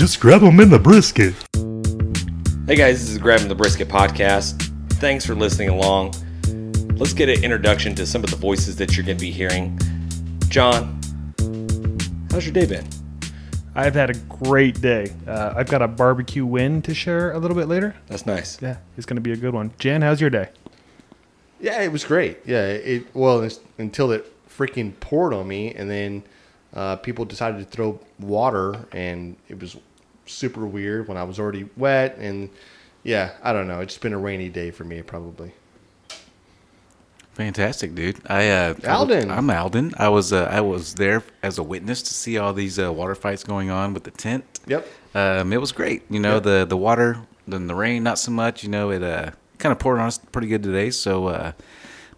Just grab them in the brisket. Hey guys, this is Grabbing the Brisket podcast. Thanks for listening along. Let's get an introduction to some of the voices that you're going to be hearing. John, how's your day been? I've had a great day. Uh, I've got a barbecue win to share a little bit later. That's nice. Yeah, it's going to be a good one. Jan, how's your day? Yeah, it was great. Yeah, it well it's, until it freaking poured on me, and then uh, people decided to throw water, and it was super weird when I was already wet, and yeah, I don't know. It's been a rainy day for me, probably. Fantastic, dude. I uh, Alden. I'm Alden. I was uh, I was there as a witness to see all these uh, water fights going on with the tent. Yep. Um, it was great. You know Yep. the the water, then the rain, not so much. You know it uh, kind of poured on us pretty good today. So, uh,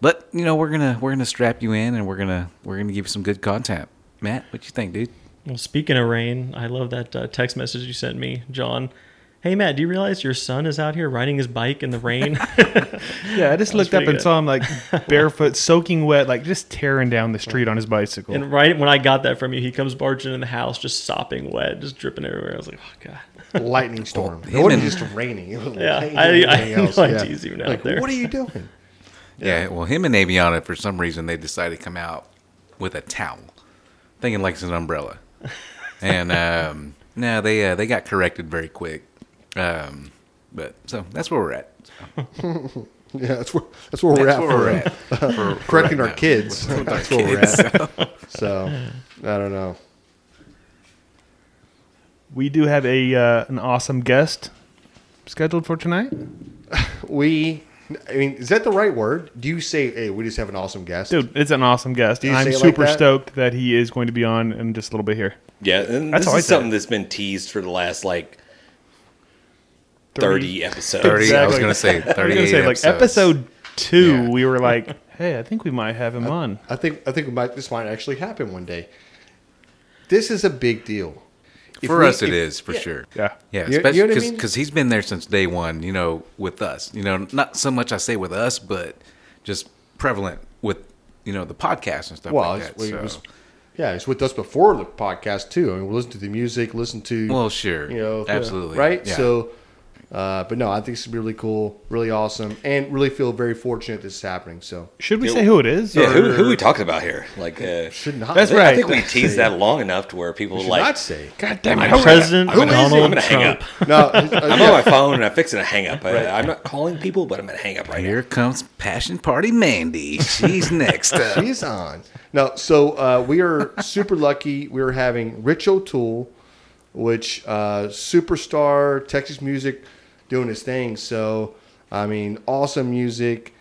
but you know we're gonna we're gonna strap you in and we're gonna we're gonna give you some good content. Matt, what you think, dude? Well, speaking of rain, I love that uh, text message you sent me, John. Hey Matt, do you realize your son is out here riding his bike in the rain? Yeah, I just looked up and good. saw him like barefoot, soaking wet, like just tearing down the street on his bicycle. and right when I got that from you, he comes barging in the house, just sopping wet, just dripping everywhere. I was like, oh god. Lightning storm. him it wasn't just raining. It was Yeah, lightning I- and I everything no Yeah. he's even out like, there. What are you doing? Yeah. Well, him and Aviana, for some reason, they decided to come out with a towel, thinking like it's an umbrella. And um, no, they uh, they got corrected very quick. Um, but so that's where we're at. Yeah, that's where that's where we're at. where for, we're at. for correcting right our now. kids. With our that's where we're kids, at. So I don't know. we do have a uh, an awesome guest scheduled for tonight. We, I mean, is that the right word? Do you say, "Hey, we just have an awesome guest"? Dude, it's an awesome guest. Do you I'm say it like super that? stoked that he is going to be on in just a little bit here. Yeah, and That's this is something that's been teased for the last like 30 episodes. Thirty. I was Exactly. gonna say I was gonna say like episodes. episode two, Yeah. we were like, hey, I think we might have him on. I think I think we might, this might actually happen one day. This is a big deal. If For we- us, it if- is for yeah. sure. Yeah. Yeah, You- especially you know I because mean? he's been there since day one. You know, with us. You know, not so much I say with us, but just prevalent with you know the podcast and stuff Well, like that. we- so. it was- yeah, it's with us before the podcast too. I mean, we listen to the music, listen to well, sure, you know, absolutely, right? Yeah. So, uh, but no, I think it's be really cool, really awesome, and really feel very fortunate this is happening. So, Should we say who it is? Yeah, or- who, who we talking about here? Like, uh, should not. That's I right. think we teased that long enough to where people Should like, Should not say. God damn it! President I'm gonna, I'm gonna hang up. No, uh, I'm yeah. on my phone and I'm fixing to hang up. I, I'm not calling people, but I'm gonna hang up right Here comes Passion Party Mandy. She's next up. She's on. No, so uh, we are super lucky. We are having Rich O'Toole, which uh, superstar Texas music, doing his thing. So I mean, awesome music.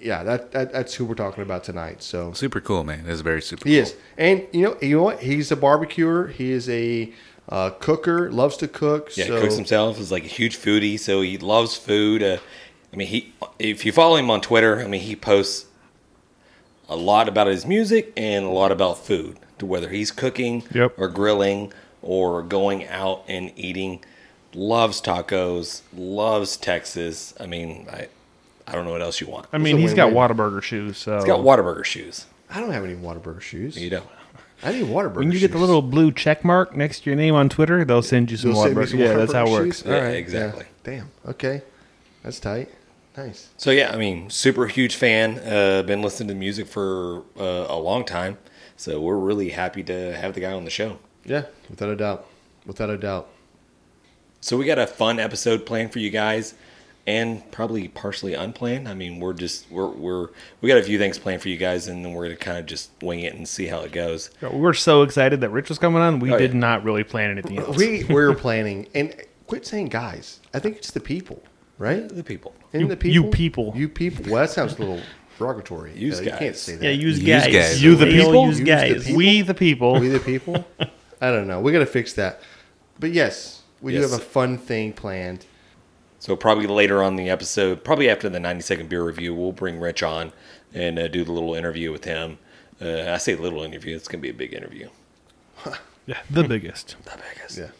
Yeah, that, that that's who we're talking about tonight. So Super cool, man. That's very super. he cool. is, and you know, you know what? He's a barbecuer. He is a uh, cooker. Loves to cook. Yeah, so cooks himself. Is like a huge foodie, so he loves food. Uh, I mean, he if you follow him on Twitter, I mean, he posts a lot about his music and a lot about food. To whether he's cooking Yep. or grilling or going out and eating. Loves tacos. Loves Texas. I mean, I I don't know what else you want. I mean, he's got win-win. Whataburger shoes. So He's got Whataburger shoes. I don't have any Whataburger shoes. You don't. I need Whataburger. Shoes. When you get the little blue check mark next to your name on Twitter, they'll send you some You'll Whataburger. some Yeah, that's how it works. shoes? Yeah, All right, exactly. Damn. Okay, that's tight. Nice. So yeah, I mean, super huge fan. Uh, been listening to music for uh, a long time, so we're really happy to have the guy on the show. Yeah, without a doubt. Without a doubt. So we got a fun episode planned for you guys, and probably partially unplanned. I mean, we're just we're we're we got a few things planned for you guys, and then we're gonna kind of just wing it and see how it goes. We were so excited that Rich was coming on. We Oh, did yeah. not really plan anything else. We we're planning and quit saying guys. I think it's the people, right? The people. And You- the people. you people. You people. Well, that sounds a little derogatory. Use Uh, You can't say that. Yeah, use Use guys. guys. You the people? Use Use the guys. people. we the people. we the people. I don't know. We got to fix that. But yes, we Yes. do have a fun thing planned. So probably later on the episode, probably after the ninety second beer review, we'll bring Rich on and uh, do the little interview with him. Uh, I say little interview; it's gonna be a big interview. Yeah, the biggest. The biggest. Yeah.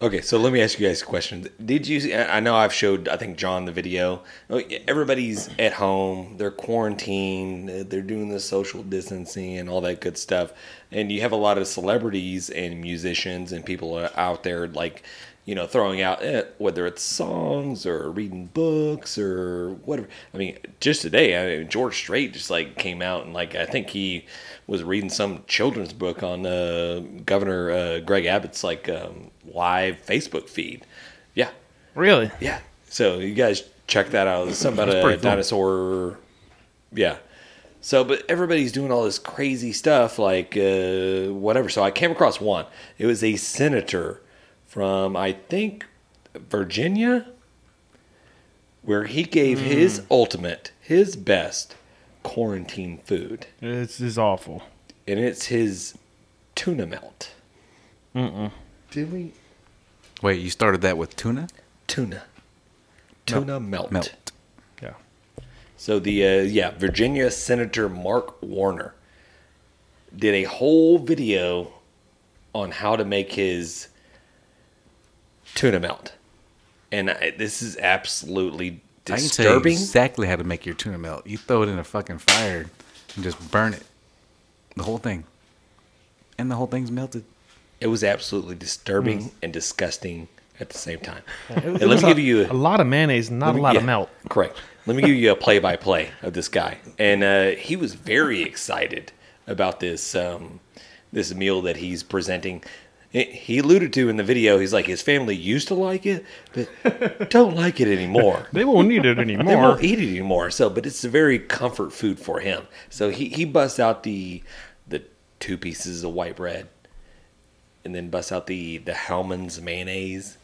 Okay, so let me ask you guys a question. Did you? I know I've showed. I think John the video. Everybody's at home. They're quarantined. They're doing the social distancing and all that good stuff. And you have a lot of celebrities and musicians and people out there like, you know, throwing out eh, whether it's songs or reading books or whatever. I mean, just today, I mean, George Strait just like came out and like I think he was reading some children's book on uh, Governor uh, Greg Abbott's like um, live Facebook feed. Yeah, Really? yeah. So you guys check that out. It's something about a cool. dinosaur. Yeah. So, but everybody's doing all this crazy stuff, like uh, whatever. So I came across one. It was a senator from, I think, Virginia, where he gave Hmm. his ultimate, his best quarantine food, This is awful. and it's his tuna melt. Did we? Wait, you started that with tuna? Tuna. Tuna melt. Melt. Yeah. So the uh, yeah Virginia Senator Mark Warner did a whole video on how to make his tuna melt, and I, this is absolutely disturbing. I can tell you disturbing. exactly how to make your tuna melt. You throw it in a fucking fire and just burn it. The whole thing. And the whole thing's melted. It was absolutely disturbing and disgusting at the same time. It, And it let me a, give you a lot of mayonnaise, not Let a lot yeah, of melt. Correct. Let me give you a play-by-play of this guy, and uh, he was very excited about this um, this meal that he's presenting. He- He alluded to in the video, he's like his family used to like it, but don't like it anymore. They won't eat it anymore. They won't eat it anymore. So, but it's a very comfort food for him. So he he busts out the the two pieces of white bread, and then busts out the the Hellmann's mayonnaise,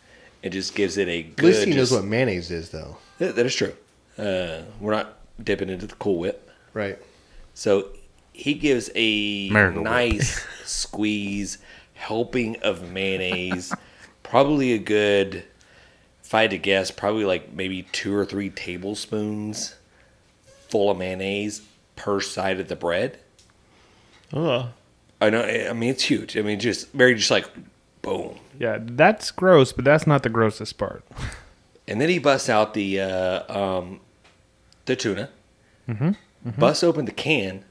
and just gives it a At good. least he knows just- what mayonnaise is, though. that, that is true. Uh, we're not dipping into the Cool Whip. Right. So he gives a Miracle nice squeeze helping of mayonnaise. probably a good, if I had to guess, probably like maybe two or three tablespoons full of mayonnaise per side of the bread. Ugh. I know. I mean, it's huge. I mean, just very, just like boom. Yeah, that's gross, but that's not the grossest part. And then he busts out the uh, um, the tuna. Mm-hmm. Busts open the can.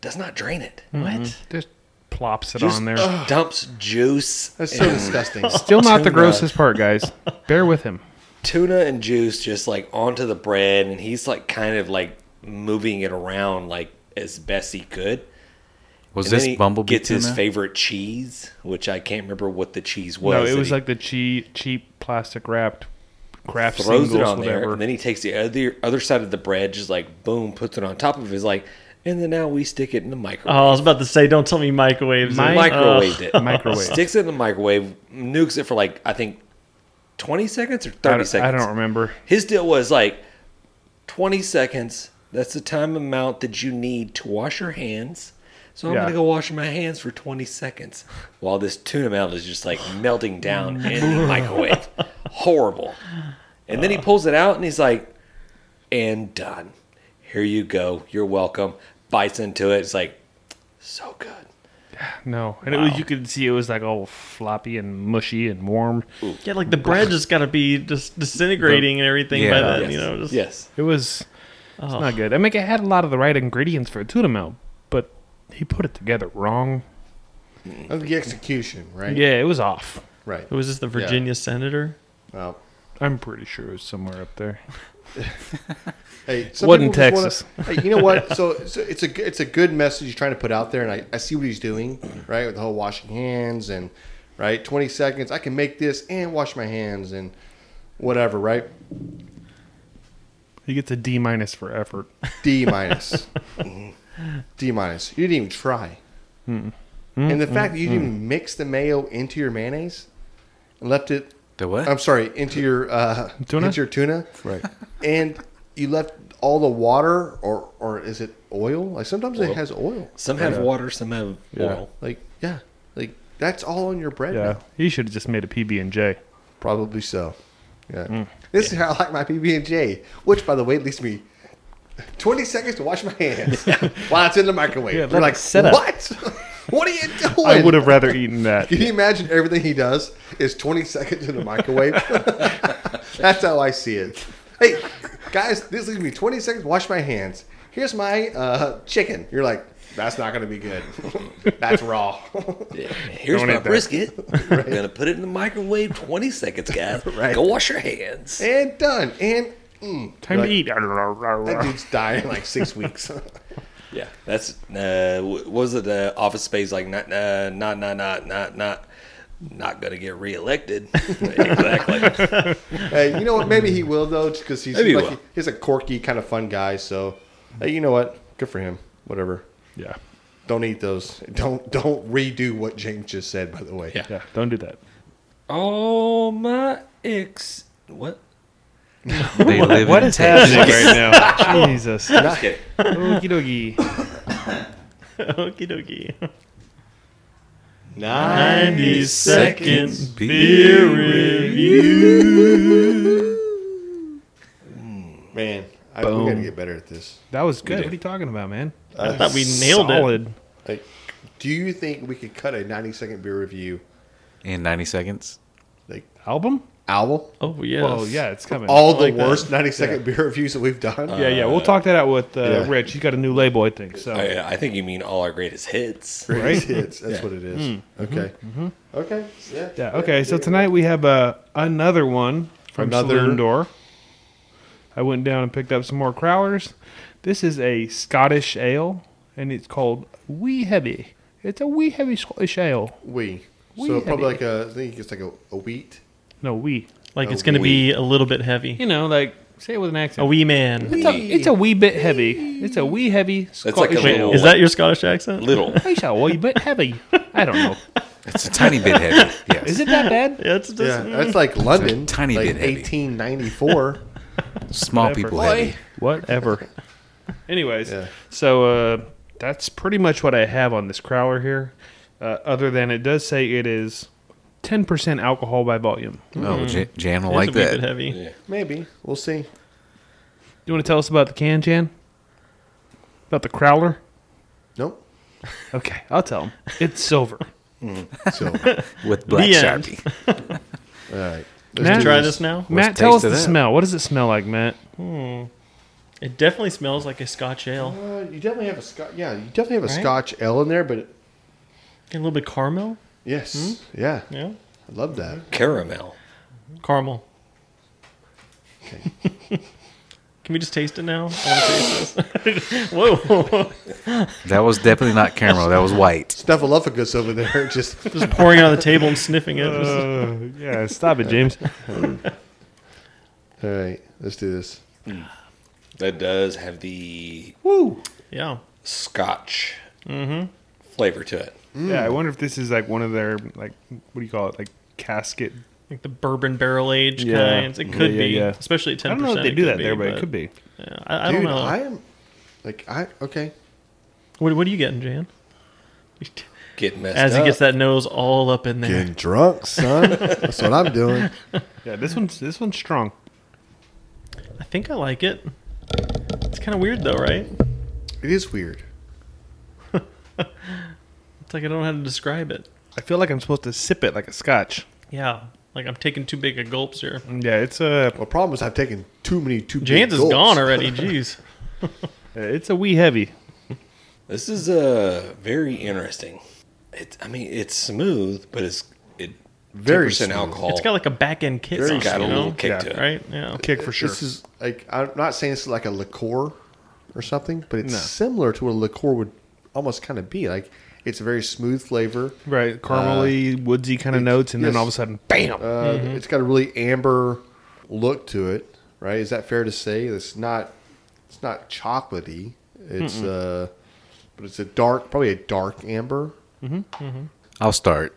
Does not drain it. What? Just plops it Just on there. dumps juice. That's so and disgusting. Still not the tuna. grossest part, guys. Bear with him. Tuna and juice just like onto the bread, and he's like kind of like moving it around like as best he could. Was And this then he Bumblebee gets his tuna? favorite cheese, which I can't remember what the cheese was. no, it that was he like the cheap, cheap plastic wrapped Kraft throws singles, it on whatever. there, and then he takes the other other side of the bread, just like boom, puts it on top of his like, and then now we stick it in the microwave. Oh, I was about to say, don't tell me microwaves. Mi- it. Oh. microwaved Ugh. it. Microwave. Sticks it in the microwave, nukes it for like I think twenty seconds or thirty don't, seconds. I don't remember. His deal was like twenty seconds. That's the time amount that you need to wash your hands. So I'm Yeah. gonna go wash my hands for twenty seconds while this tuna melt is just like melting down in the microwave. Horrible. And then he pulls it out and he's like, and done. Here you go. You're welcome. Bites into it. It's like so good. No, and it was, you could see it was like all floppy and mushy and warm. Yeah, like the bread just got to be just disintegrating and everything by Yeah. then, yes. you know. Just, yes. It was Oh. it's not good. I mean, it had a lot of the right ingredients for a tuna melt, but he put it together wrong. Of the execution, right? Yeah, it was off. Right. Who was this? The Virginia senator? Well, I'm pretty sure it was somewhere up there. hey, some Wasn't people just wanna- Texas. hey, you know what? So, so it's a g- it's a good message he's trying to put out there, and I, I see what he's doing, right? With the whole washing hands and right, twenty seconds. I can make this and wash my hands and whatever, right? He gets a D minus for effort. D minus. D minus. You didn't even try. Hmm. And the hmm. fact that you didn't hmm. even mix the mayo into your mayonnaise and left it, The what? I'm sorry, into your uh, Tuna? into your tuna, Right. and you left all the water, or or is it oil? Like sometimes Oil. it has oil. Some have water, some have Yeah. oil. Like yeah, like that's all on your bread. Yeah, now. he should have just made a PB and J. probably so. Yeah, this is how I like my PB and J, which by the way leaves me. 20 seconds to wash my hands while it's in the microwave. Yeah, You're like, set up. what? What are you doing? I would have rather eaten that. Can you imagine everything he does is 20 seconds in the microwave? That's how I see it. Hey, guys, this leaves me 20 seconds. Wash my hands. Here's my uh, chicken. You're like, that's not going to be good. that's raw. Here's Don't my eat that. brisket. I'm gonna put it in the microwave 20 seconds, guys. Right. Go wash your hands. and done. And mm, Time like, to eat. That dude's dying in like six weeks. Yeah, that's uh, what was it? Uh, Office Space like not, uh, not, not, not, not, not, not gonna get reelected. exactly. hey, you know what? Maybe he will though, because he's Maybe he like will. he's a quirky kind of fun guy. So, hey, you know what? Good for him. Whatever. Yeah. Don't eat those. Don't don't redo what James just said. By the way. Yeah. Yeah. Don't do that. Oh my ex. What? They live What in is Texas. happening right now? Jesus. Just kidding. Okie dokie. Okie dokie. 90 90 seconds beer review. Man, I, we got to get better at this. That was good. What are you talking about, man? I thought we nailed it. Like, do you think we could cut a 90 second beer review In 90 seconds. like Album? Album? Oh yes. Well, yeah, it's coming. All the like that. worst 90 second beer reviews that we've done. yeah, yeah. We'll talk that out with uh, yeah. Rich. He's got a new label, I think. So I, I think you mean all our greatest hits. Greatest hits. That's what it is. Okay. Okay. Yeah. yeah. Okay. So tonight we have uh, another one from Another- Saloon Door. I went down and picked up some more Crowlers. This is a Scottish ale, and it's called Wee Heavy. It's a wee heavy Scottish ale. We. We So had probably it. like a, I think it's like a, a wheat. No, wee. Like A it's going to be a little bit heavy. You know, like say it with an accent. A wee man. It's a, it's a wee bit heavy. It's a wee heavy Scottish like a Wait, little- is that your Scottish accent? Little. It's a wee bit heavy. I don't know. It's a tiny bit heavy. Yes. Is it that bad? Yeah, it's just, Yeah, that's like London. tiny like bit heavy. 1894. Small Whatever. people heavy. Whatever. Anyways, Yeah. so uh, that's pretty much what I have on this Crowler here. Uh, other than it does say it is 10% alcohol by volume. Oh, mm-hmm. Jan, Jan will it's like a wee bit that. heavy. Yeah. Maybe. We'll see. Do you want to tell us about the can, Jan? About the Crowler? Nope. Okay, I'll tell him. It's silver. Mm, so, all With black The end. sharpie. right. Matt- do Try this. this now. Matt, tell us taste the of that? smell. What does it smell like, Matt? Hmm. It definitely smells like a Scotch ale. Uh, you definitely have a Scotch. Yeah, you definitely have a Right? Scotch ale in there, but it, a little bit caramel. Yes, yeah, Yeah. I love that. Caramel. Caramel. Can we just taste it now? I taste this. Whoa. That was definitely not caramel. That was white. Snuffleupagus over there, just just pouring it on the table and sniffing it. Uh, yeah, stop it, James. all right. Let's do this. That does have the Woo! yeah. Scotch mm-hmm. flavor to it. Mm. Yeah, I wonder if this is like one of their like what do you call it? Like casket. Like the bourbon barrel aged Yeah. kinds. It could Yeah, be. yeah, yeah. Especially at 10%. I don't know if they do that be, there, but, it could be. Yeah, I, I Dude, don't know. I am like I okay. What, what are you getting, Jan? Getting messed As up. he gets that nose all up in there. Getting drunk, son. That's what I'm doing. Yeah, this one's this one's strong. I think I like it. It's kind of weird though, right? It is weird. It's like I don't know how to describe it. I feel like I'm supposed to sip it like a scotch. Yeah, like I'm taking too big of gulps here. Yeah, it's a Well, problem is I've taken too many too big Jan's is gulps. gone already. Jeez. it's a wee heavy. This is uh, very interesting. It, I mean, it's smooth, but it's it Very 10% alcohol. It's got like a back end kick. It's on got a little know? kick Yeah. to it. Right? Yeah. Kick for sure. This is like I'm not saying it's like a liqueur or something, but it's No. similar to what a liqueur would almost kind of be. Like it's a very smooth flavor. right, caramely, woodsy kind of notes, and then all of a sudden, bam! Uh, It's got a really amber look to it, right? Is that fair to say? It's not. It's not chocolatey. It's uh, but it's a dark, probably a dark amber. I'll start.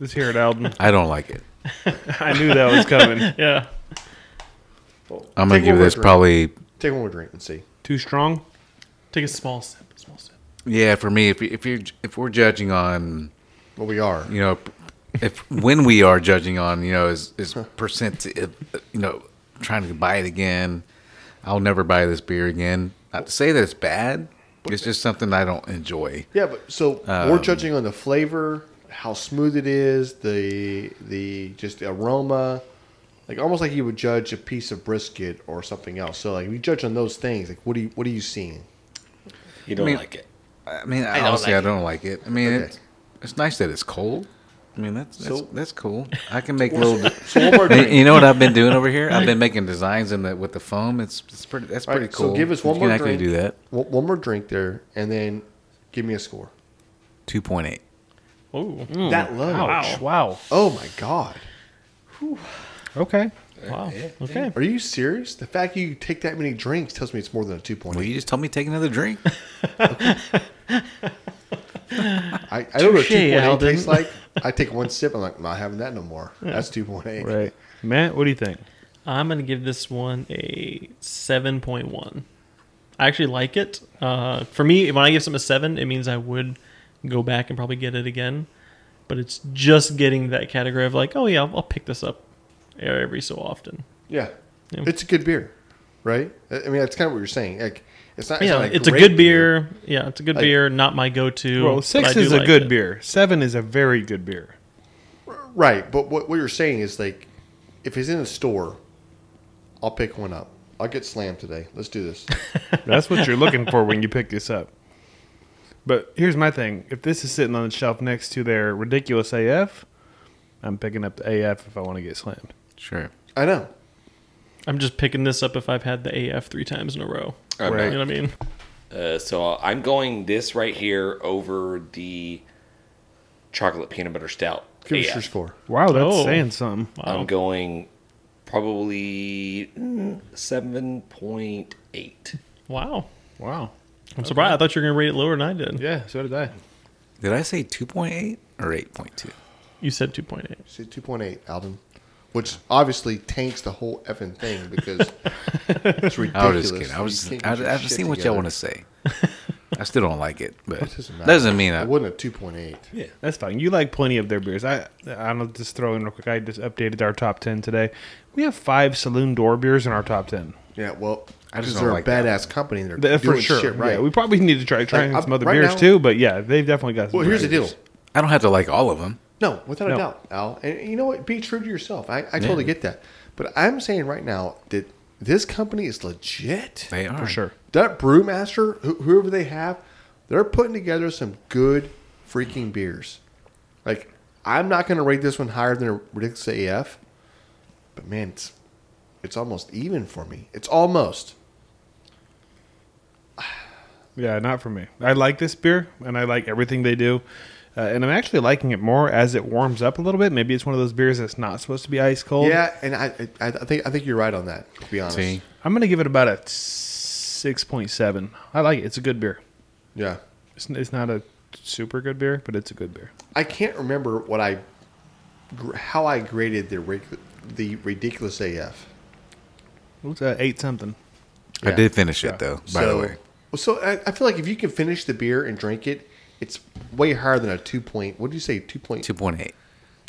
Let's hear it, Alden. I don't like it. I knew that was coming. Yeah. I'm gonna give this drink. probably Take one more drink and see. Too strong. Take a small sip. A small sip. yeah for me. If if you if we're judging on Well, we are. you know if when we are judging on you know is is percent you know trying to buy it again, I'll never buy this beer again. Not to say that it's bad, It's just something I don't enjoy. Yeah, but so we're Um, judging on the flavor, how smooth it is, the the just the aroma, like almost like you would judge a piece of brisket or something else. So like we judge on those things. Like what do you what are you seeing? You don't mean- like it. I mean, don't honestly, like I don't like it. I mean, Okay. it's, it's nice that it's cold. I mean, that's that's, So- that's cool. I can make little. So you know what I've been doing over here? I've been making designs in the with the foam. It's it's pretty. That's All right, pretty so cool. give us one you more can actually drink. do that. One, one more drink there, and then give me a score. Two point eight. Oh, That low? Ouch! Wow. Oh my god! Okay. wow. Okay. Are you serious? The fact you take that many drinks tells me it's more than a two point Well, you just told me to take another drink. I, I don't know what two point eight Alden. tastes like. I take one sip. I'm like, I'm not having that no more. That's two point eight. Right. Matt, what do you think? I'm gonna give this one a seven point one. I actually like it. Uh, for me, when I give something a seven, it means I would go back and probably get it again. But it's just getting that category of like, oh yeah, I'll, I'll pick this up every so often. Yeah. Yeah. It's a good beer, right? I I mean, that's kind of what you're saying. Like, it's not. yeah, not it's a good beer. Yeah, it's a good Like- beer. Not my go-to. Well, but six I do is a like good it. beer. Seven is a very good beer. right? But what what you're saying is like, if it's in a store, I'll pick one up. I'll get slammed today. Let's do this. That's what you're looking for when you pick this up. But here's my thing: if this is sitting on the shelf next to their ridiculous AF, I'm picking up the AF if I want to get slammed. Sure. I know. I'm just picking this up if I've had the AF three times in a row. Right. You know what I mean? Uh, so I'm going this right here over the chocolate peanut butter stout. Give us your score. Wow, that's Oh. saying something. Wow. I'm going probably mm, seven point eight. wow. Wow. I'm surprised. I thought you were gonna rate it lower than I did. Yeah, so did I. Did I say two point eight or eight point two? You said two point eight. You said two point eight, Alden, which obviously tanks the whole effing thing because it's ridiculous. I was just kidding. I You was. can't I, get your I've shit seen what y'all together. want to say. I still don't like it, but It doesn't, matter. doesn't mean I. it wasn't a two point eight. Yeah. That's fine. You like plenty of their beers. I I'll just throw in real quick. I just updated our top ten today. We have five saloon door beers in our top ten. Yeah, well, I just because don't they're like a that badass company and they're That- doing for sure. shit right. Yeah, we probably need to try trying Like, some I'm- other right beers now- too. But yeah, they've definitely got. Some well, here's the deal. I don't have to like all of them. No, without No. a doubt, Al. And you know what? Be true to yourself. I, I totally get that. But I'm saying right now that this company is legit. They are for sure. That brewmaster, who, whoever they have, they're putting together some good freaking beers. Like, I'm not going to rate this one higher than a ridiculous AF, but man, it's it's almost even for me. It's almost. Yeah, not for me. I like this beer, and I like everything they do. Uh, and I'm actually liking it more as it warms up a little bit. Maybe it's one of those beers that's not supposed to be ice cold. Yeah, and I, I I think I think you're right on that. To be honest, See, I'm gonna give it about a six point seven. I like it. It's a good beer. yeah. It's, it's not a super good beer, but it's a good beer. I can't remember what I how I graded the the ridiculous AF. What's that? Eight something. I did finish Yeah. it though. By so, the way, so I, I feel like if you can finish the beer and drink it, it's way higher than a two point. What do you say? Two point? two point eight.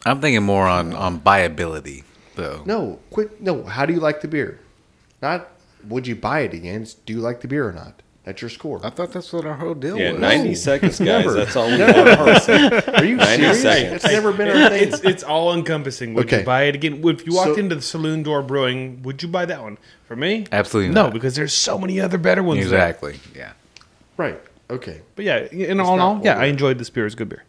I'm thinking more on on buyability though. No, quit. No. How do you like the beer? Not would you buy it again? It's, do you like the beer or not? That's your score. I thought that's what our whole deal Yeah, was. 90 seconds, guys. Never. That's all we have. Are you 90 serious? seconds. It's never been our thing. It's it's all encompassing. Would Okay. you buy it again? If you walked So- into the saloon door brewing, would you buy that one? For me, Absolutely no, not. because there's so many other better ones. there. Exactly. Yeah. right. Okay. But yeah, in all in all, yeah. I enjoyed this beer. It's a good beer.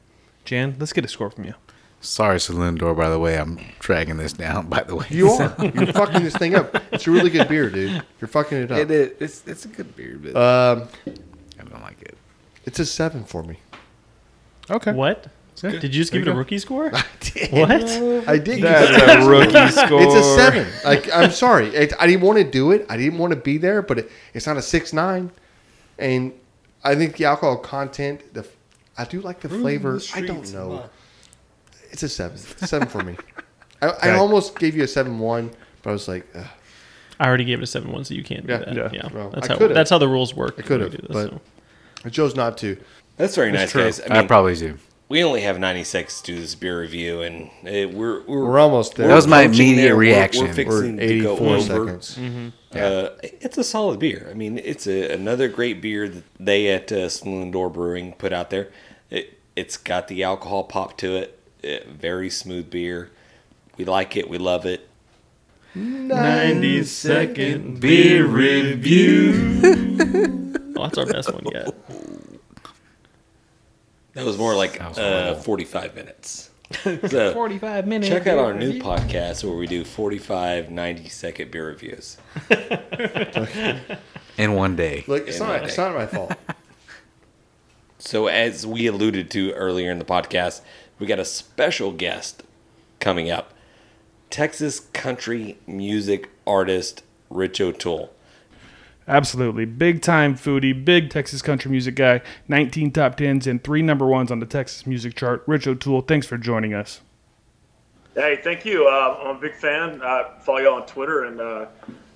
Jan, let's get a score from you. Sorry, Saloon Door. By the way, I'm dragging this down. By the way, You are. You're fucking this thing up. It's a really good beer, dude. You're fucking it up. It is. It's, it's a good beer, but Um, I don't like it. it's a seven for me. Okay. What? good. Did you just give you it a go. rookie score? did. What? I did. That's a rookie score. It's a seven. Like I'm sorry, it, I didn't want to do it. I didn't want to be there, but it, it's not a six nine. And I think the alcohol content, the I do like the flavor. I don't know. It's a seven. Seven for me. I, I almost gave you a seven one, but I was like, ugh, I already gave it a seven one, so you can't do Yeah. that. Yeah. Yeah, Well, that's I how that's how the rules work. I could have, but so. I chose not to. That's very nice, true. guys. I I, probably do. We only have 90 seconds to do this beer review, and it, we're, we're We're almost there. That was my immediate there. We're- reaction. We're, fixing We're to go 84 over. seconds. Uh, it's a solid beer. I mean, it's a, another great beer that they at uh, Saloon Door Brewing put out there. It, it's got the alcohol pop to it. Uh, very smooth beer. We like it. We love it. 90 second beer review. oh, that's our best one yet. That was more like Sounds uh, 45 minutes. So, 45 minutes. check out our new podcast where we do 45 90 second beer reviews. In one day. Look, it's In not. one It's not my fault. So, as we alluded to earlier in the podcast, we got a special guest coming up Texas country music artist Rich O'Toole. Absolutely. Big time foodie, big Texas country music guy, 19 top 10s and three number ones on the Texas music chart. Rich O'Toole, thanks for joining us. Hey, thank you. Uh, I'm a big fan. I follow you on Twitter and uh,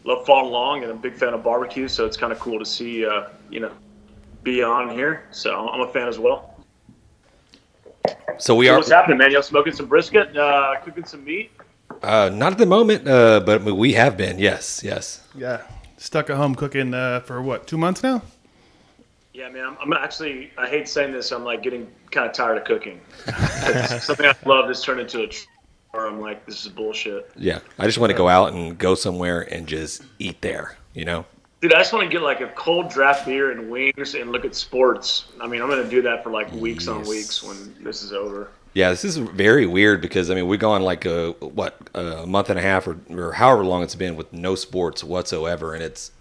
love following along, and I'm a big fan of barbecue. So it's kind of cool to see, uh, you know, be on here. So I'm a fan as well. So, we So are what's happening, man? Y'all smoking some brisket, uh, cooking some meat? uh, not at the moment, uh, but we have been. Yes, yes. Yeah. Stuck at home cooking uh, for what, two months now? Yeah, man. I'm, I'm actually. I hate saying this. I'm like getting kind of tired of cooking. Something I love has turned into a. tr- Or I'm like, this is bullshit. Yeah. I just want to go out and go somewhere and just eat there, you know? Dude, I just want to get like a cold draft beer and wings and look at sports. I mean, I'm gonna do that for like weeks on weeks when this is over. Yeah, this is very weird because I mean we've gone like a what a month and a half or, or however long it's been with no sports whatsoever, and it's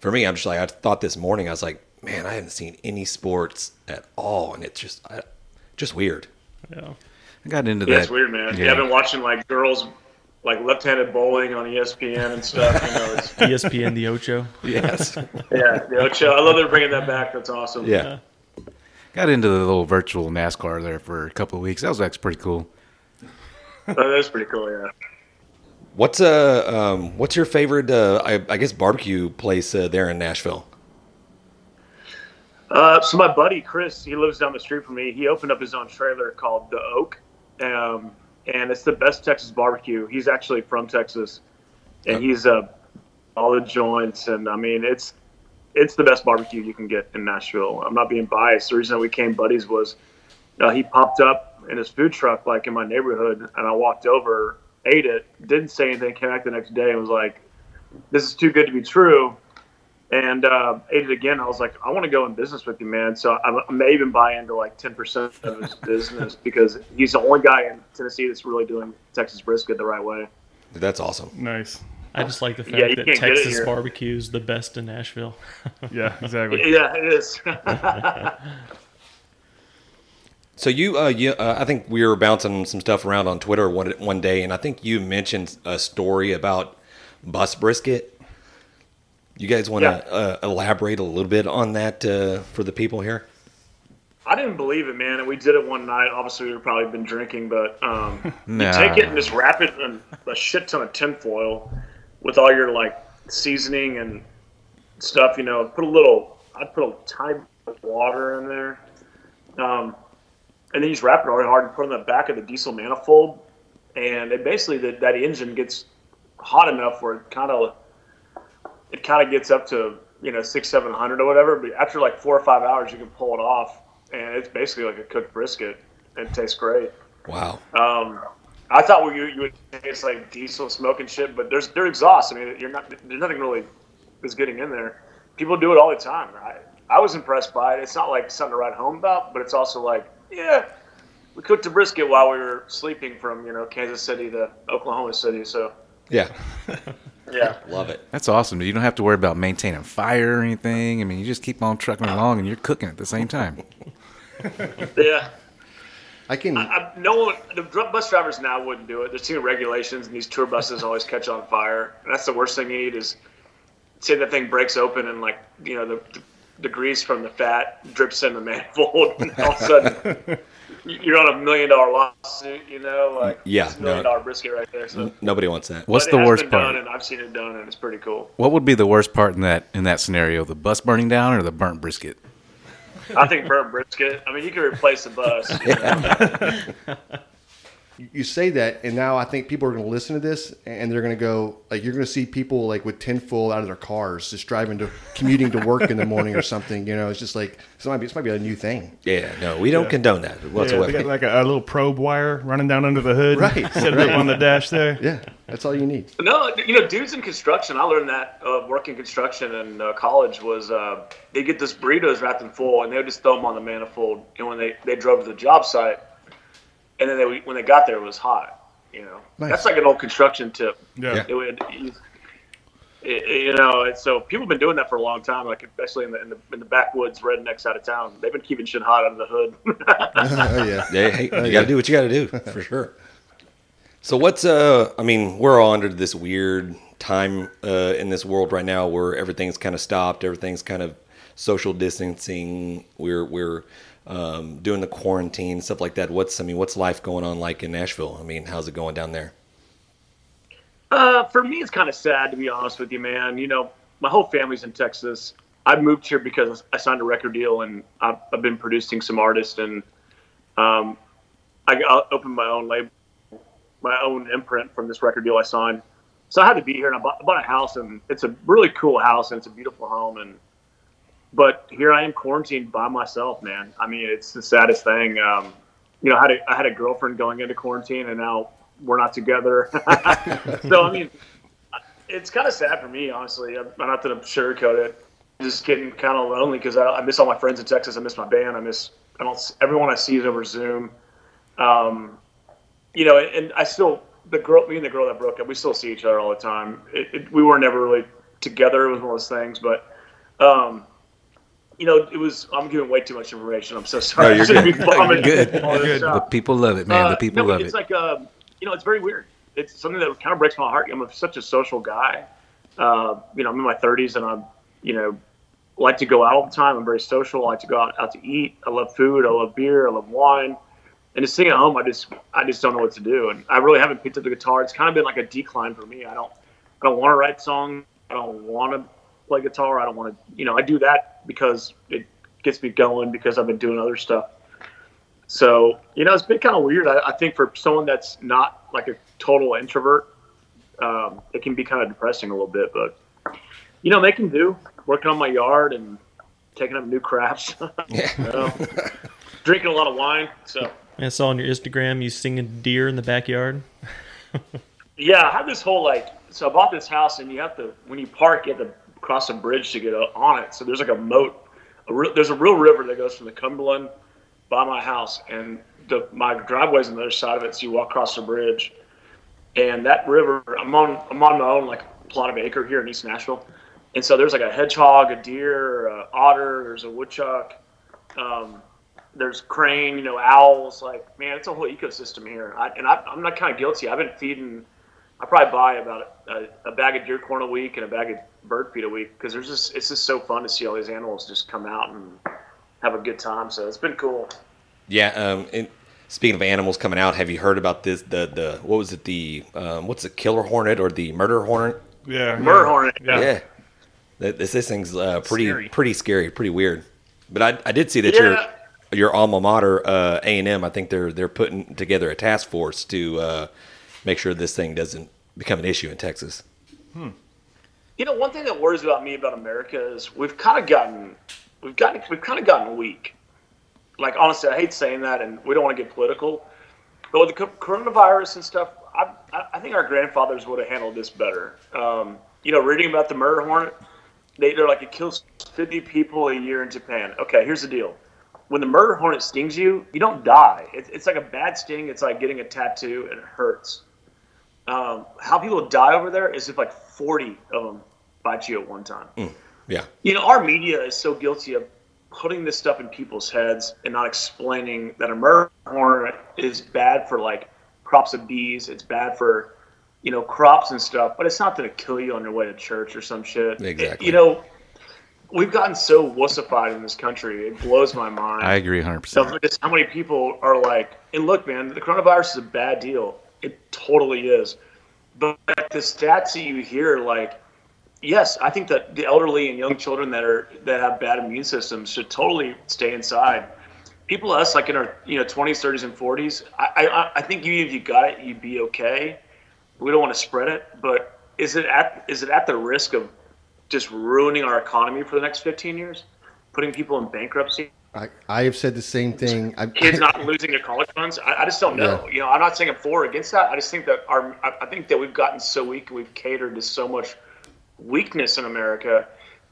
for me. I'm just like I thought this morning. I was like, man, I haven't seen any sports at all, and it's just I, just weird. Yeah. I got into Yeah, that. it's weird, man. Yeah. Yeah. I've been watching like girls like left-handed bowling on ESPN and stuff. You know, it's, ESPN the Ocho. Yes. yeah, the Ocho. I love they're bringing that back. That's awesome. yeah. Got into the little virtual NASCAR there for a couple of weeks. That was actually pretty cool. Oh, was pretty cool. Yeah. What's uh um what's your favorite uh I, I guess barbecue place uh, there in Nashville? Uh, so my buddy Chris, he lives down the street from me. He opened up his own trailer called the Oak, um, and it's the best Texas barbecue. He's actually from Texas, and he's uh, all the joints, and I mean it's it's the best barbecue you can get in Nashville. I'm not being biased. The reason that we came buddies was uh, he popped up in his food truck like in my neighborhood, and I walked over, ate it, didn't say anything, came back the next day and was like, "This is too good to be true." and uh, ate it again. I was like, I want to go in business with you, man. So I, I may even buy into like 10% of his business because he's the only guy in Tennessee that's really doing Texas brisket the right way. That's awesome. Nice. I just like the fact Yeah, that can't get it Texas barbecue is the best in Nashville. Yeah, exactly. Yeah, it is. So you, uh, you, uh, I think we were bouncing some stuff around on Twitter one one day, and I think you mentioned a story about bus brisket. You guys want to Yeah. uh, elaborate a little bit on that uh, for the people here? I didn't believe it, man. And we did it one night. Obviously, we've probably been drinking, but um, Nah. you take it and just wrap it in a shit ton of tinfoil with all your like seasoning and stuff. You know, put a little. I'd put a tiny bit of water in there, um, and then you just wrap it really hard and put it on the back of the diesel manifold, and it basically that that engine gets hot enough where it kind of it kind of gets up to you know six seven hundred or whatever. But after like four or five hours, you can pull it off, and it's basically like a cooked brisket. and It tastes great. Wow. Um, I thought you, you would taste like diesel smoke and shit, but there's they're exhaust. I mean, you're not there's nothing really is getting in there. People do it all the time. I I was impressed by it. It's not like something to write home about, but it's also like yeah. We cooked a brisket while we were sleeping from you know Kansas City to Oklahoma City, so Yeah. yeah. Love it. That's awesome. You don't have to worry about maintaining fire or anything. I mean, you just keep on trucking along and you're cooking at the same time. Yeah. I can. I, no one, the bus drivers now wouldn't do it. There's too many regulations, and these tour buses always catch on fire. And that's the worst thing you need is say that thing breaks open and like you know the, the grease from the fat drips in the manifold, and all of a sudden you're on a million dollar lawsuit. You know, like Yeah, million no. dollar brisket right there. So. Nobody wants that. What's But the it has worst been part? Done, and I've seen it done, and it's pretty cool. What would be the worst part in that in that scenario? The bus burning down or the burnt brisket? I think burnt brisket. I mean, you can replace the bus. you say that, and now I think people are going to listen to this, and they're going to go like you're going to see people like with tinfoil out of their cars, just driving to commuting to work in the morning or something. You know, it's just like this might be this might be a new thing. Yeah, no, we don't condone that Yeah, whatsoever. they got like a, a little probe wire running down under the hood. Right, Set it up on the dash there. Yeah, that's all you need. No, you know, dudes in construction. I learned that uh, working construction in uh, college was uh, they get this burritos wrapped in foil and they would just throw them on the manifold. And when they, they drove to the job site, and then they when they got there, it was hot. You know, Nice. that's like an old construction tip. Yeah. It would, you, it- you know, and so people have been doing that for a long time. Like especially in the in the, in the backwoods, rednecks out of town, they've been keeping shit hot under the hood. oh yeah. Yeah, hey, you got to do what you got to do for sure. So what's uh? I mean, we're all under this weird time uh, in this world right now where everything's kind of stopped. Everything's kind of social distancing. We're we're um, doing the quarantine stuff like that. What's I mean, what's life going on like in Nashville? I mean, how's it going down there? Uh, for me, it's kind of sad to be honest with you, man. You know, my whole family's in Texas. I moved here because I signed a record deal, and I've, I've been producing some artists, and um, I got- opened my own label, my own imprint from this record deal I signed. So I had to be here, and I bought, I bought a house, and it's a really cool house, and it's a beautiful home, and but here I am quarantined by myself, man. I mean, it's the saddest thing. Um, you know, I had a, I had a girlfriend going into quarantine, and now we're not together. so I mean, it's kind of sad for me, honestly. I'm I'm not going to sugarcoat it. Just getting kind of lonely because I, I miss all my friends in Texas. I miss my band. I miss I don't everyone I see is over Zoom. Um, you know, and I still the girl, me and the girl that broke up, we still see each other all the time. It, it, we were never really together. It was one of those things, but. Um, you know, it was. I'm giving way too much information. I'm so sorry. No, you're good. You're good. all this You're good. The people love it, man. Uh, the people no, love it's it. It's like um, you know, it's very weird. It's something that kind of breaks my heart. I'm a, such a social guy. Uh, you know, I'm in my 30s, and I'm, you know, like to go out all the time. I'm very social. I like to go out, out to eat. I love food. I love beer. I love wine. And to sing at home, I just, I just don't know what to do. And I really haven't picked up the guitar. It's kind of been like a decline for me. I don't, I don't want to write songs. I don't want to play guitar. I don't want to, you know, I do that because it gets me going because I've been doing other stuff. So, you know, it's been kind of weird. I, I think for someone that's not like a total introvert, um, it can be kind of depressing a little bit. But, you know, making do, working on my yard and taking up new crafts, you know, drinking a lot of wine. So, I saw on your Instagram you singing deer in the backyard. yeah, I have this whole like, so I bought this house and you have to, when you park, you have to cross a bridge to get on it. So there's like a moat. A there's a real river that goes from the Cumberland by my house, and the, my driveway's on the other side of it. So you walk across the bridge, and that river. I'm on I'm on my own like plot of acre here in East Nashville, and so there's like a hedgehog, a deer, a otter. There's a woodchuck. Um, there's crane, you know, owls. Like man, it's a whole ecosystem here. I, and I, I'm not kind of guilty. I've been feeding. I probably buy about a, a bag of deer corn a week and a bag of bird feed a week because there's just it's just so fun to see all these animals just come out and have a good time. So it's been cool. Yeah. Um. And speaking of animals coming out, have you heard about this? The the what was it? The um, what's it? Killer hornet or the murder hornet? Yeah. Murder hornet. Yeah. Yeah. That- This this thing's uh, pretty Scary. pretty scary, pretty weird. But I I did see that Yeah. your your alma mater uh, A and M. I think they're they're putting together a task force to uh, make sure this thing doesn't become an issue in Texas. You know, one thing that worries about me about America is we've kind of gotten we've gotten we've kind of gotten weak. Like honestly, I hate saying that, and we don't want to get political. But with the coronavirus and stuff, I, I, think our grandfathers would have handled this better. Um, you know, reading about the murder hornet, they, they're like it kills 50 people a year in Japan. Okay, here's the deal: when the murder hornet stings you, you don't die. It's, it's like a bad sting. It's like getting a tattoo, and it hurts. Um, how people die over there is if like 40 of them bite you at one time. Mm, yeah. You know, our media is so guilty of putting this stuff in people's heads and not explaining that a murder hornet is bad for like crops of bees. It's bad for, you know, crops and stuff, but it's not going to kill you on your way to church or some shit. Exactly. you know, we've gotten so wussified in this country. It blows my mind. I agree 100%. So just how many people are like, and look, man, the coronavirus is a bad deal. It totally is. But the stats that you hear, like, yes, I think that the elderly and young children that are that have bad immune systems should totally stay inside. People us like in our you know 20s, 30s, and 40s, I I, I think you if you got it, you'd be okay. We don't want to spread it, but is it at is it at the risk of just ruining our economy for the next 15 years, putting people in bankruptcy? I, I have said the same thing. I, kids not losing their college funds. I, I just don't know. Yeah. You know, I'm not saying I'm for or against that. I just think that our, I, I think that we've gotten so weak and we've catered to so much weakness in America.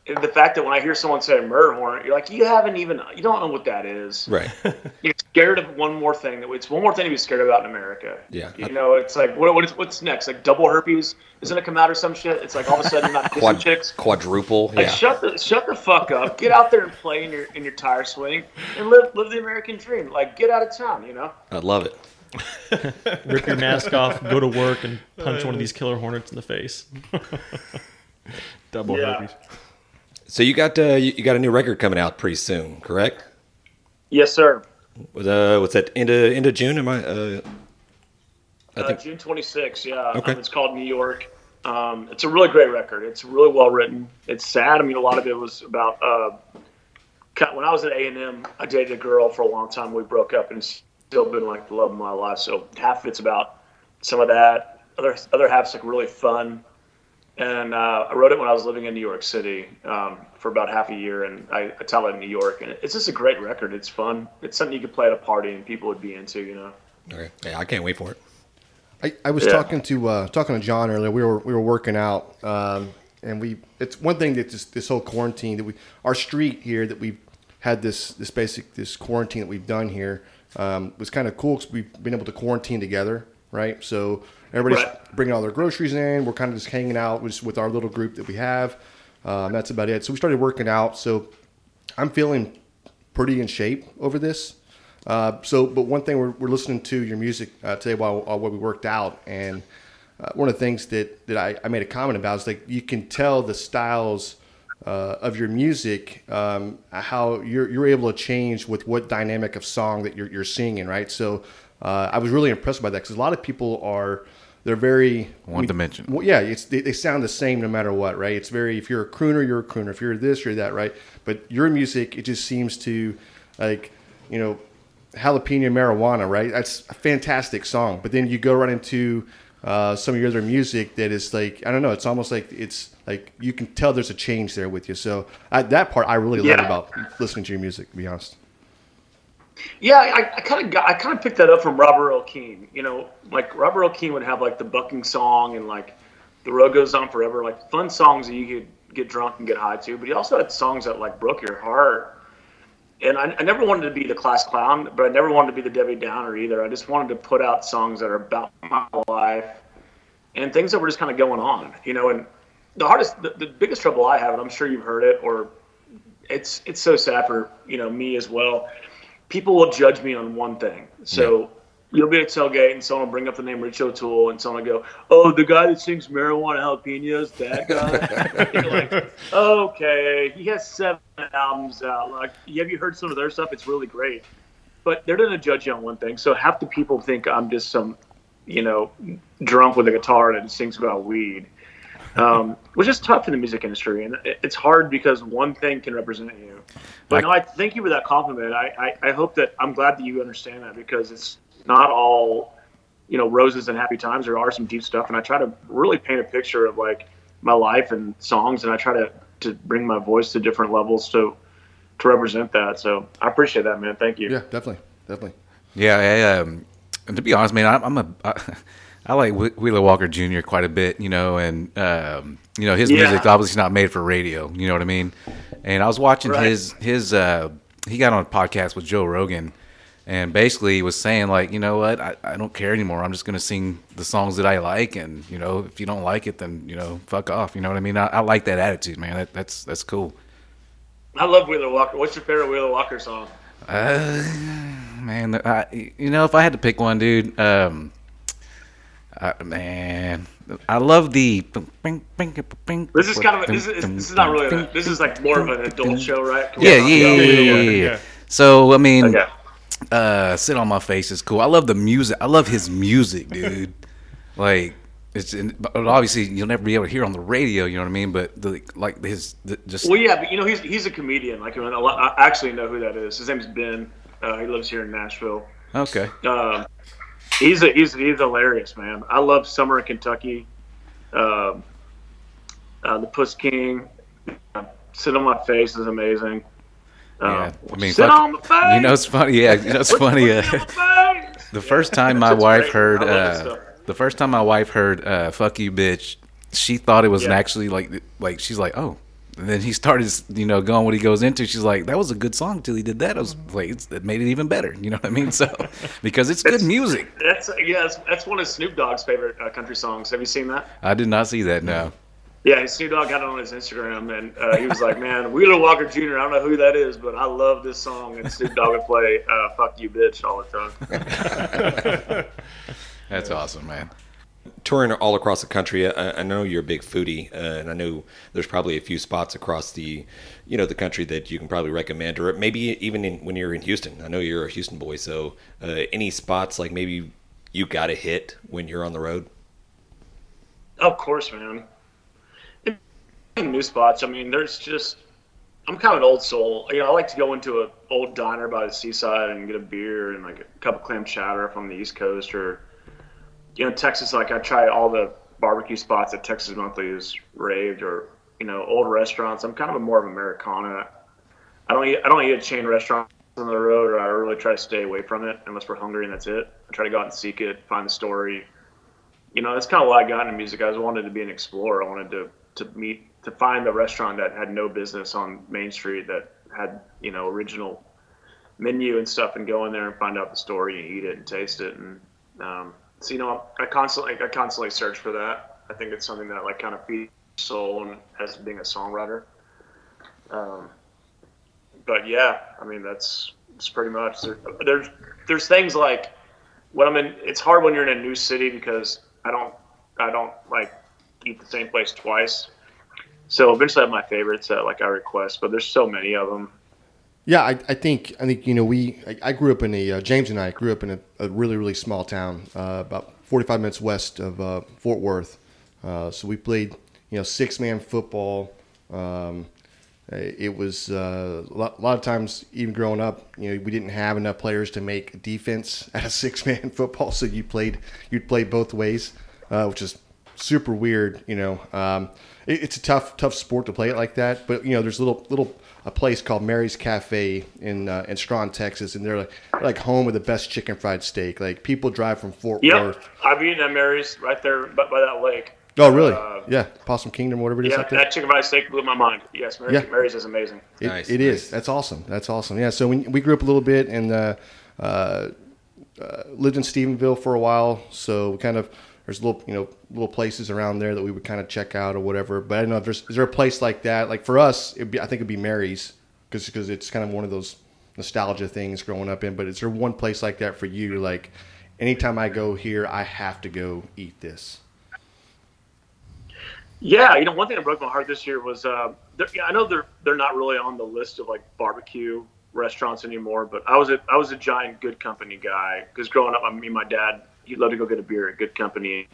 The fact that when I hear someone say a murder hornet, you're like, you haven't even, you don't know what that is. Right. You're scared of one more thing. That it's one more thing to be scared about in America. Yeah. You know, it's like what, what is, what's next? Like double herpes is gonna come out or some shit. It's like all of a sudden not kissing Quad, chicks. quadruple. Like Yeah. shut the shut the fuck up. Get out there and play in your in your tire swing and live live the American dream. Like get out of town, you know. I love it. Rip your mask off, go to work, and punch one of uh, these killer hornets in the face. Double Yeah. herpes. So you got uh, you you got a new record coming out pretty soon, correct? Yes, sir. With uh, what's that? End of end of June? Am I? Uh, I Uh, think. June 26th. Yeah, Okay. um, it's called New York. Um, it's a really great record. It's really well written. It's sad. I mean, a lot of it was about uh, when I was at A and M. I dated a girl for a long time. We broke up, and it's still been like the love of my life. So half of it's about some of that. Other other half's like really fun. And uh, I wrote it when I was living in New York City um, for about half a year, and I, I taught it in New York. And it's just a great record. It's fun. It's something you could play at a party and people would be into. You know. Okay. Yeah, I can't wait for it. I, I was Yeah. talking to uh, talking to John earlier. We were we were working out, um, and we it's one thing that this this whole quarantine that we our street here that we've had this this basic this quarantine that we've done here um, was kind of cool because we've been able to quarantine together, right? So everybody's Right. bringing all their groceries in. We're kind of just hanging out with, with our little group that we have. Um, that's about it. So we started working out. So I'm feeling pretty in shape over this. Uh, so, but one thing we're, we're listening to your music uh, today while, while we worked out, and uh, one of the things that that I, I made a comment about is like you can tell the styles uh, of your music, um, how you're you're able to change with what dynamic of song that you're you're singing, right? So, uh, I was really impressed by that because a lot of people are they're very One dimension. well, yeah, it's they, they sound the same no matter what, right? It's very if you're a crooner, you're a crooner. If you're this, you're that, right? But your music, it just seems to like, you know, jalapeno marijuana, right? That's a fantastic song. But then you go right into uh, some of your other music that is like I don't know. It's almost like it's like you can tell there's a change there with you. So I, that part I really love about listening to your music. To be honest. Yeah, I, kind of I kind of picked that up from Robert Earl Keen. You know, like Robert Earl Keen would have like the bucking song and like the road goes on forever, like fun songs that you could get drunk and get high to. But he also had songs that like broke your heart. And I, I never wanted to be the class clown, but I never wanted to be the Debbie Downer either. I just wanted to put out songs that are about my life and things that were just kind of going on. You know, and the hardest, the, the biggest trouble I have, and I'm sure you've heard it, or it's it's so sad for you know me as well people will judge me on one thing. So you'll be at tailgate and someone will bring up the name Rich O'Toole and someone will go, "Oh, the guy that sings marijuana jalapenos, that guy." Like, "Okay, he has seven albums out. Like, have you heard some of their stuff? It's really great." But they're going to judge you on one thing. So half the people think I'm just some, you know, drunk with a guitar that sings about weed. Um, which is tough in the music industry, and it's hard because one thing can represent you. But Like- no, I thank you for that compliment. I, I, I hope that I'm glad that you understand that because it's not all, you know, roses and happy times. There are some deep stuff, and I try to really paint a picture of like my life and songs, and I try to to bring my voice to different levels to to represent that. So I appreciate that, man. Thank you. Yeah, definitely, definitely. Yeah, I, um, and to be honest, man, I'm, I'm a I, I like Wheeler Walker Jr. quite a bit, you know, and um, you know his Yeah. music's obviously not made for radio. You know what I mean? And I was watching Right. his his uh, he got on a podcast with Joe Rogan, and basically he was saying like, you know what, I, I don't care anymore. I'm just gonna sing the songs that I like, and you know, if you don't like it, then you know, fuck off. You know what I mean? I, I like that attitude, man. That, that's that's cool. I love Wheeler Walker. What's your favorite Wheeler Walker song? Uh, man, I, you know, if I had to pick one, dude, um, uh, man, I love the. This is kind of a, this is this is not really a, this is like more of an adult show, right? Yeah, yeah, yeah, yeah, yeah, yeah. So I mean, Okay. uh, sit on my face is cool. I love the music. I love his music, dude. like it's in, obviously you'll never be able to hear on the radio. You know what I mean? But the, like his the, just Well, yeah, but you know he's he's a comedian. Like I, mean, a lot- I actually know who that is. His name's Ben. Uh, he lives here in Nashville. okay. Um, he's a, he's he's hilarious, man. I love Summer in Kentucky. Um, uh, the Puss King. Uh, Sit on my face is amazing. Um, Yeah, I mean, sit fuck- on my face. You know, it's funny. Yeah, you know, it's funny. Uh, Sit on my face. the first time my wife great. heard, I love that uh, the first time my wife heard uh, "fuck you, bitch," she thought it was Yeah. actually like, like she's like, oh. And then he started, you know, going what he goes into. She's like, "That was a good song till he did that." I was like, it's, "It made it even better." You know what I mean? So, because it's good music. That's yeah, that's, that's one of Snoop Dogg's favorite uh, country songs. Have you seen that? I did not see that. No. Yeah, Snoop Dogg got it on his Instagram, and uh, he was like, "Man, Wheeler Walker Jr. I don't know who that is, but I love this song." And Snoop Dogg would play uh, "Fuck You, Bitch" all the time. That's awesome, man. Touring all across the country. I, I know you're a big foodie, uh, and I know there's probably a few spots across the, you know, the country that you can probably recommend, or maybe even in, when you're in Houston. I know you're a Houston boy, so uh, any spots like maybe you got to hit when you're on the road. Of course, man. New spots. I mean, there's just I'm kind of an old soul. You know, I like to go into an old diner by the seaside and get a beer and like a cup of clam chowder if I'm on the East Coast or you know Texas. Like I try all the barbecue spots that Texas Monthly has raved or you know old restaurants. I'm kind of a more of Americana. I don't eat, I don't eat at chain restaurants on the road, or I really try to stay away from it unless we're hungry and that's it. I try to go out and seek it, find the story. You know, that's kind of why I got into music. I wanted to be an explorer. I wanted to to meet to find a restaurant that had no business on Main Street that had you know original menu and stuff, and go in there and find out the story and eat it and taste it. And um, so you know, I constantly I constantly search for that. I think it's something that like kind of feeds soul and as being a songwriter. Um, but yeah, I mean that's it's pretty much there, there's there's things like when I'm in. It's hard when you're in a new city because I don't I don't like eat the same place twice. So eventually I have my favorites that like I request, but there's so many of them. Yeah, I, I think I think you know we I, I grew up in a uh, James and I grew up in a, a really really small town uh, about 45 minutes west of uh, Fort Worth. Uh, so we played you know six man football. Um, it was uh, a, lot, a lot of times even growing up, you know, we didn't have enough players to make defense at a six man football. So you played you'd play both ways, uh, which is super weird. You know, um, it, it's a tough tough sport to play it like that. But you know, there's little little a place called Mary's Cafe in uh, in Strawn, Texas, and they're like, they're like home with the best chicken fried steak. Like people drive from Fort Yep, Worth. I've eaten at Mary's right there by, by that lake. Oh, really? Uh, yeah, Possum Kingdom, whatever it is. Yeah, out there. that chicken fried steak blew my mind. Yes, Mary's, Yeah. Mary's is amazing. It, Nice, it is. nice. That's awesome. That's awesome. Yeah. So we, we grew up a little bit and uh, uh, uh, lived in Stephenville for a while. So we kind of there's little you know little places around there that we would kind of check out or whatever. But I don't know if there's is there a place like that? Like for us, be, I think it'd be Mary's because because it's kind of one of those nostalgia things growing up in. But is there one place like that for you? Like anytime I go here, I have to go eat this. Yeah, you know, one thing that broke my heart this year was uh, yeah, I know they're they're not really on the list of like barbecue restaurants anymore, but I was a I was a giant Good Company guy because growing up, I mean, my dad he'd love to go get a beer at Good Company.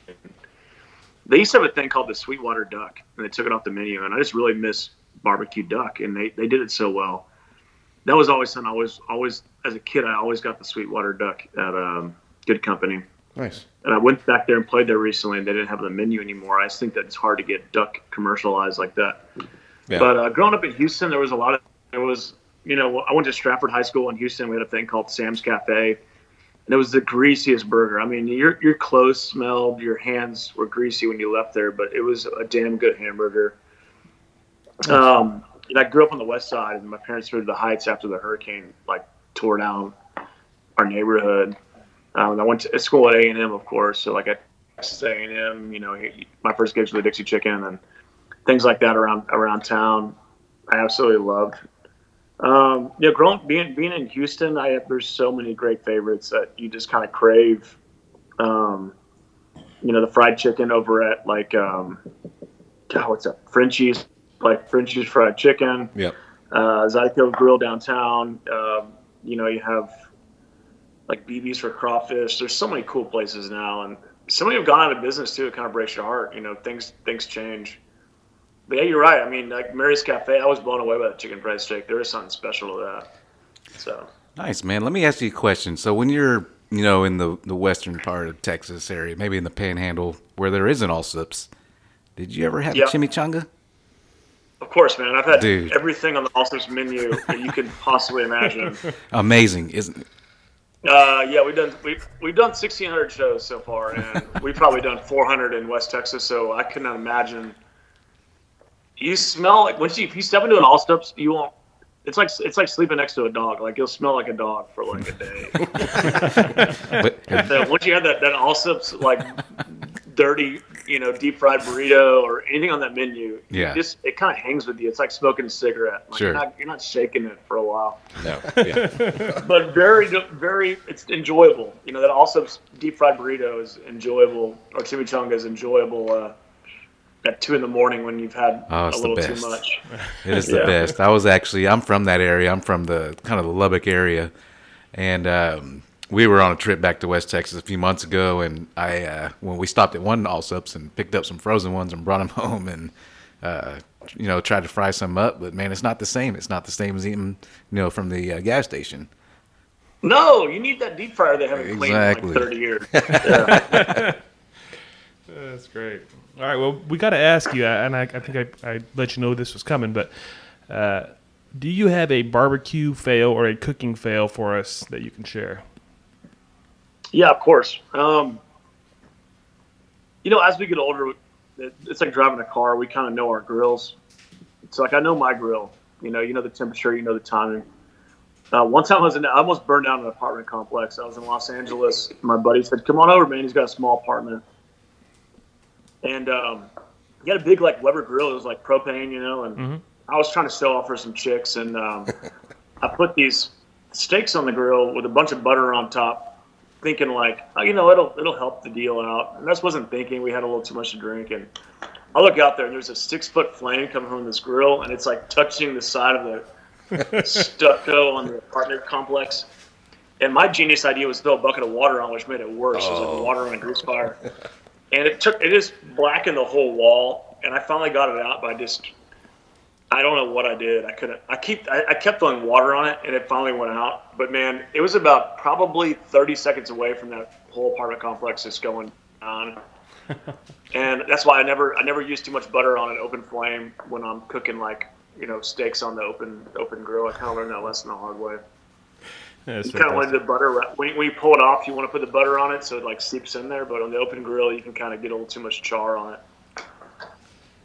They used to have a thing called the Sweetwater Duck, and they took it off the menu, and I just really miss barbecue duck, and they, they did it so well. That was always something I always always as a kid I always got the Sweetwater Duck at um, Good Company. Nice. And I went back there and played there recently, and they didn't have the menu anymore. I just think that it's hard to get duck commercialized like that. Yeah. But uh, growing up in Houston, there was a lot of there was you know I went to Stratford High School in Houston. We had a thing called Sam's Cafe, and it was the greasiest burger. I mean, your your clothes smelled, your hands were greasy when you left there, but it was a damn good hamburger. Um, and I grew up on the west side, and my parents moved to the Heights after the hurricane like tore down our neighborhood. Um, and I went to school at A and M, of course. So like at A and M, you know, my first gigs were the Dixie Chicken and things like that around around town. I absolutely loved. Um, yeah, growing being being in Houston, I have, there's so many great favorites that you just kind of crave. Um, you know, the fried chicken over at like um, God, what's that? Frenchy's, like Frenchy's fried chicken Yep. uh, Zydeco Grill downtown. Um, you know, you have like BB's for crawfish. There's so many cool places now, and some of them have gone out of business too. It kind of breaks your heart. You know, things things change. But yeah, you're right. I mean, like Mary's Cafe, I was blown away by the chicken fried steak. There is something special to that. So Nice, man. Let me ask you a question. So when you're, you know, in the, the western part of Texas area, maybe in the panhandle where there isn't Allsups, did you ever have Yeah. a chimichanga? of course, man, I've had Dude. everything on the Allsups menu that you could possibly imagine. Amazing, isn't it? Uh, yeah, we've done we've we've done 1,600 shows so far, and we've probably done 400 in West Texas. So I cannot imagine. You smell like once you if you step into an Allsups, you won't. It's like it's like sleeping next to a dog. Like you'll smell like a dog for like a day. But so once you have that that Allsups like dirty, you know, deep fried burrito or anything on that menu, Yeah. just it kind of hangs with you. It's like smoking a cigarette. Like Sure. You're not, you're not shaking it for a while No. Yeah. but very, very, it's enjoyable. You know that also deep fried burrito is enjoyable, or chimichanga is enjoyable uh, at two in the morning when you've had Oh, a the little too much. It is the Yeah. best. I was actually I'm from that area. I'm from the kind of the Lubbock area, and um, we were on a trip back to West Texas a few months ago. And I uh, when we stopped at one Allsups and picked up some frozen ones and brought them home and uh, you know tried to fry some up. But man, it's not the same. It's not the same as eating you know from the uh, gas station. No, you need that deep fryer they haven't cleaned in Exactly. like thirty years. Yeah. That's great. All right. Well, we got to ask you, and I, I think I, I let you know this was coming, but uh, do you have a barbecue fail or a cooking fail for us that you can share? Yeah, of course. Um, you know, as we get older, it's like driving a car. We kind of know our grills. It's like I know my grill. You know, you know the temperature, you know the timing. Uh, one time I was in, I almost burned down an apartment complex. I was in Los Angeles. My buddy said, "Come on over, man. He's got a small apartment." And um, he had a big like Weber grill. It was like propane, you know. And I was trying to sell off for some chicks, and um, I put these steaks on the grill with a bunch of butter on top, thinking like, oh, you know, it'll it'll help the deal out. And I just wasn't thinking. We had a little too much to drink, and I look out there, and there's a six foot flame coming from this grill, and it's like touching the side of the stucco on the apartment complex. And my genius idea was to throw a bucket of water on, which made it worse. It was like water on a grease fire, and it took it just blackened the whole wall. And I finally got it out by just I don't know what I did. I couldn't. I keep. I, I kept throwing water on it, and it finally went out. But man, it was about probably 30 seconds away from that whole apartment complex just going down. and that's why I never. I never use too much butter on an open flame when I'm cooking like you know steaks on the open open grill. I kind of learned that lesson the hard way. That's You kind of want the butter when you, when you pull it off. You want to put the butter on it so it like seeps in there. But on the open grill, you can kind of get a little too much char on it.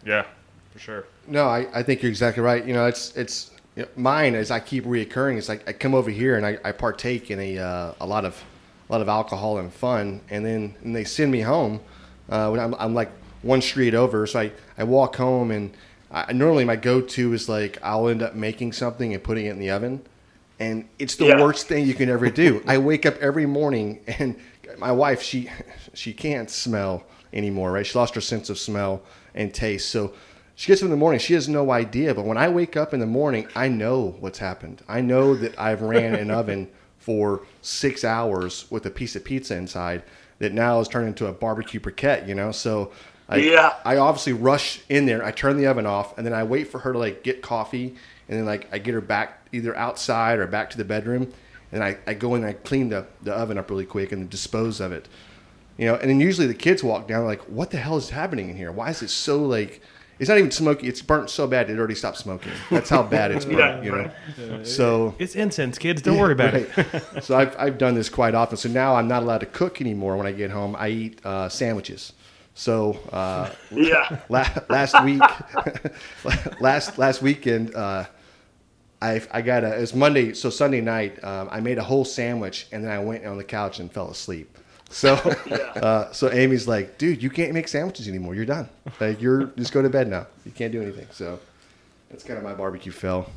Yeah, for sure. No, I, I think you're exactly right. You know, it's it's you know, mine as I keep reoccurring. It's like I come over here and I, I partake in a uh, a lot of a lot of alcohol and fun, and then and they send me home uh, when I'm, I'm like one street over. So I, I walk home and I, normally my go to is like I'll end up making something and putting it in the oven, and it's the Yeah. worst thing you can ever do. I wake up every morning and my wife she she can't smell anymore, right? She lost her sense of smell and taste, so. She gets up in the morning. She has no idea. But when I wake up in the morning, I know what's happened. I know that I've ran an oven for six hours with a piece of pizza inside that now has turned into a barbecue briquette, you know? So I, Yeah. I obviously rush in there. I turn the oven off and then I wait for her to like get coffee. And then like I get her back either outside or back to the bedroom. And I, I go in and I clean the, the oven up really quick and dispose of it. You know, and then usually the kids walk down like, what the hell is happening in here? Why is it so like, it's not even smoky. It's burnt so bad it already stopped smoking. That's how bad it's burnt, Yeah, you know? So It's incense, kids. Don't worry about it. So I've, I've done this quite often. So now I'm not allowed to cook anymore when I get home. I eat uh, sandwiches. So uh, Yeah. la- last week, last last weekend, uh, I I got a it was Monday. So Sunday night, um, I made a whole sandwich and then I went on the couch and fell asleep. So uh, so Amy's like, dude, you can't make sandwiches anymore. You're done. Like you're just go to bed now. You can't do anything. So that's kind of my barbecue fail.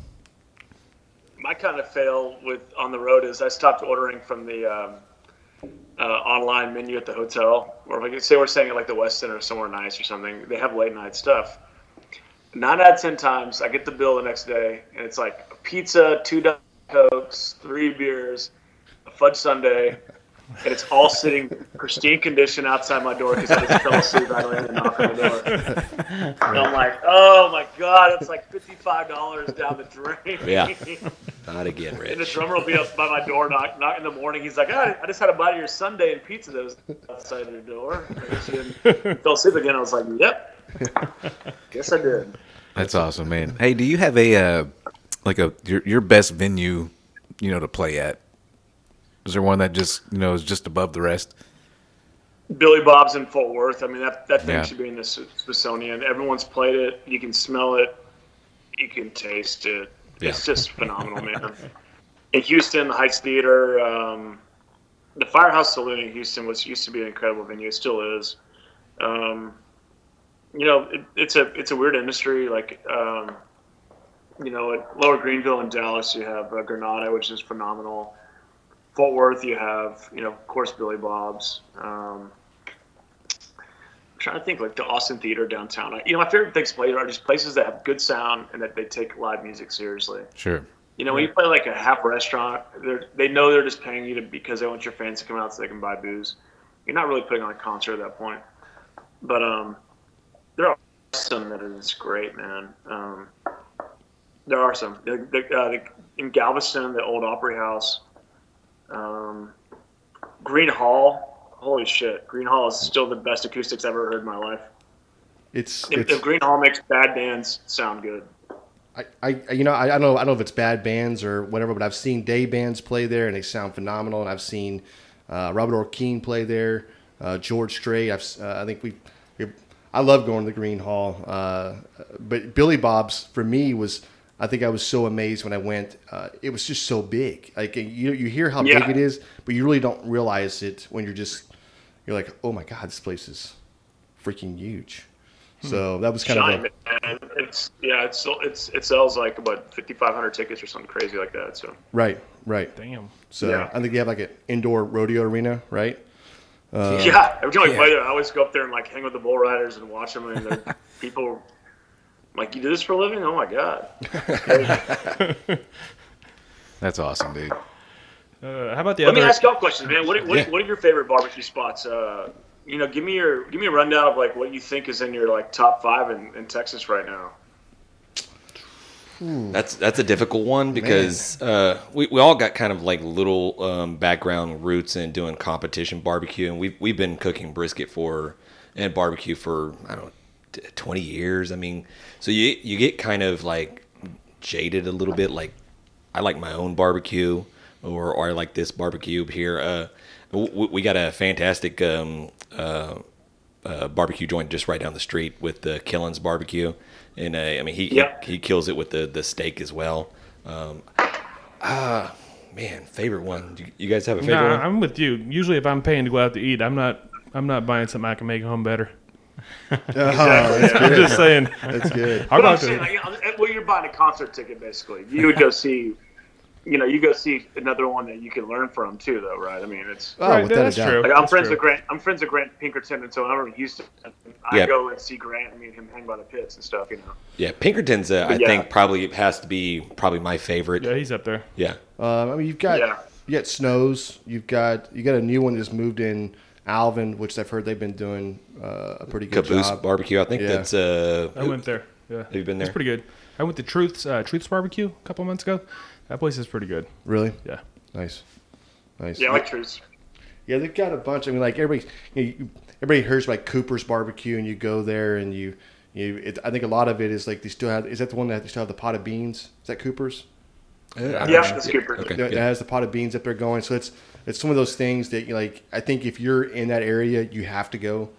my kind of fail with on the road is I stopped ordering from the um, uh, online menu at the hotel, or if I say we're staying at like the Westin or somewhere nice or something. They have late night stuff. Nine out of ten times, I get the bill the next day, and it's like pizza, two Diet cokes, three beers, a fudge sundae, and it's all sitting pristine condition outside my door because I just fell asleep right away and knock on the door. And I'm like, oh my god, it's like fifty five dollars down the drain. Yeah. Not again, Rich. And the drummer will be up by my door, knock, knock in the morning. He's like, oh, I just had a bite of your Sunday and pizza that was outside your door. I guess you didn't- fell asleep again. I was like, yep. Guess I did. That's awesome, man. Hey, do you have a uh, like a your your best venue, you know, to play at? Is there one that just you know is just above the rest? Billy Bob's in Fort Worth. I mean, that, that thing Yeah. should be in the Smithsonian. Everyone's played it. You can smell it. You can taste it. It's just phenomenal, man. In Houston, the Heights Theater, um, the Firehouse Saloon in Houston was used to be an incredible venue. It still is. Um, you know, it, it's a it's a weird industry. Like, um, you know, at Lower Greenville in Dallas, you have uh, Granada, which is phenomenal. Fort Worth, you have, you know, of course, Billy Bob's. Um, I'm trying to think, like the Austin Theater downtown. I, you know, my favorite things to play are just places that have good sound and that they take live music seriously. Sure. You know, when you play like a half restaurant, they're, they know they're just paying you to because they want your fans to come out so they can buy booze. You're not really putting on a concert at that point. But um, there are some that is great, man. Um, there are some. The, the, uh, the, in Galveston, the old Opry House, um, Gruene Hall. Holy shit, Gruene Hall is still the best acoustics I've ever heard in my life. It's, If, it's if Gruene Hall makes bad bands sound good. I, I, you know, I, I don't know, I don't know if it's bad bands or whatever, but I've seen day bands play there and they sound phenomenal. And I've seen uh, Robert Earl Keen play there, uh, George Strait. I've, uh, I think we, we, I love going to the Gruene Hall. Uh, but Billy Bob's for me was, I think I was so amazed when I went. Uh, it was just so big. Like you, you hear how Yeah. big it is, but you really don't realize it when you're just, you're like, oh my god, this place is freaking huge. So that was kind Shine, of a, man. It's yeah, it's it's it sells like about fifty five hundred tickets or something crazy like that. So right, right. Damn. So Yeah. I think they have like an indoor rodeo arena, right? yeah, every time I yeah. play there, I always go up there and like hang with the bull riders and watch them. And they're- people like, you do this for a living? Oh my god! That's awesome, dude. Uh, how about the other? Let me ask y'all questions, man. What are, what, Yeah. what are your favorite barbecue spots? Uh, you know, give me your give me a rundown of like what you think is in your like top five in, in Texas right now. That's that's a difficult one because uh, we we all got kind of like little um, background roots in doing competition barbecue, and we've we've been cooking brisket for and barbecue for I don't know t- twenty years. I mean, so you you get kind of like jaded a little bit. Like I like my own barbecue, or or I like this barbecue here. Uh, we, we got a fantastic um, uh, uh, barbecue joint just right down the street with the Killen's barbecue, and uh, I mean he, Yeah. he he kills it with the the steak as well. Um, ah, man, favorite one. You, you guys have a favorite Nah, one? I'm with you. Usually, if I'm paying to go out to eat, I'm not. I'm not buying something I can make at home better. Oh, that's I'm just saying. That's good. I'll But go I'm out saying, to. like, well, you're buying a concert ticket basically. You would go see, you know, you go see another one that you can learn from too, though, right? I mean, it's. Oh, Right, without that's true. Like I'm That's friends true. with Grant. I'm friends with Grant Pinkerton, and so whenever I'm in Houston, I Yeah. go and see Grant and me and him hang by the pits and stuff. You know. yeah, Pinkerton's. Uh, I Yeah. think probably has to be probably my favorite. Yeah, he's up there. Yeah, Um, I mean, you've got Yeah. you got Snows. You've got you got a new one that's moved in Alvin, which I've heard they've been doing uh, a pretty good Caboose job. barbecue. I think Yeah. that's. Uh, I went there. Yeah, have you been there? It's pretty good. I went to Truth's uh, Truth's Barbecue a couple months ago. That place is pretty good. Really Yeah. nice, nice. Yeah, I like Truce. Yeah, they've got a bunch. I mean, like everybody, you know, everybody hears about Cooper's Barbecue, and you go there, and you, you. It, I think a lot of it is like they still have. Is that the one that they still have the pot of beans? Is that Cooper's? Yeah, that's Cooper. Okay. that, that yeah. has the pot of beans up there going. So it's it's some of those things that you like. I think if you're in that area, you have to go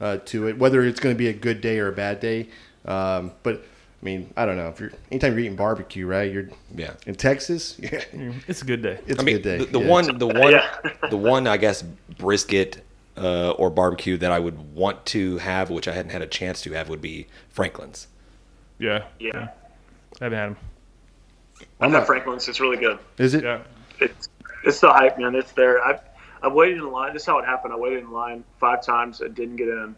uh, to it, whether it's going to be a good day or a bad day. Um, but I mean, I don't know if you're anytime you're eating barbecue, right? You're Yeah. in Texas. Yeah, It's a good day. it's I mean, a good day. the, the yeah. one, the one, Yeah. the one, I guess, brisket uh, or barbecue that I would want to have, which I hadn't had a chance to have, would be Franklin's. Yeah. Yeah, I haven't had him. I'm not- at Franklin's. It's really good. Is it? Yeah. It's it's the hype, man. It's there. I I waited in line. This is how it happened. I waited in line five times and didn't get in.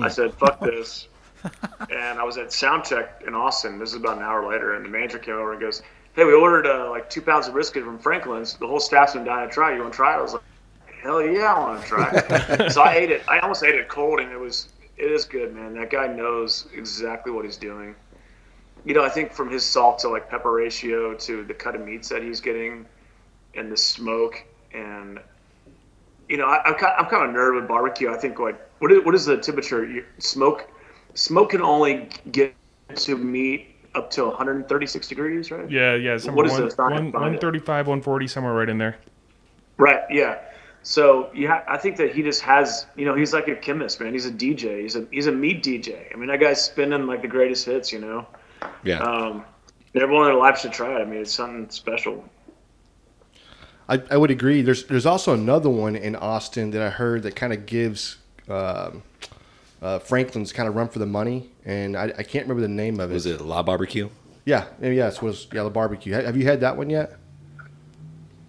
I said, "Fuck this," and I was at Soundcheck in Austin. This is about an hour later, and the manager came over and goes, "Hey, we ordered uh, like two pounds of brisket from Franklin's. The whole staff's been dying to try. You want to try it?" I was like, hell yeah, I want to try it. so I ate it. I almost ate it cold, and it was it is good, man. That guy knows exactly what he's doing. You know, I think from his salt to like pepper ratio to the cut of meats that he's getting, and the smoke, and you know, I, I'm kind, I'm kind of nerd with barbecue. I think like what is what is the temperature? You, smoke smoke can only get to meat up to 136 degrees, right? Yeah, yeah. Somewhere What is one, the one, behind it? 135, 140, somewhere right in there. Right. Yeah. So yeah, I think that he just has, you know, he's like a chemist, man. He's a DJ. He's a he's a meat DJ. I mean, that guy's spinning like the greatest hits, you know. Yeah. Um, everyone in their life should try it. I mean, it's something special. I, I would agree. There's there's also another one in Austin that I heard that kind of gives um, uh, Franklin's kind of run for the money, and I, I can't remember the name of it. Was it La Barbecue? Yeah, yeah, yes, was yeah the barbecue. Have you had that one yet?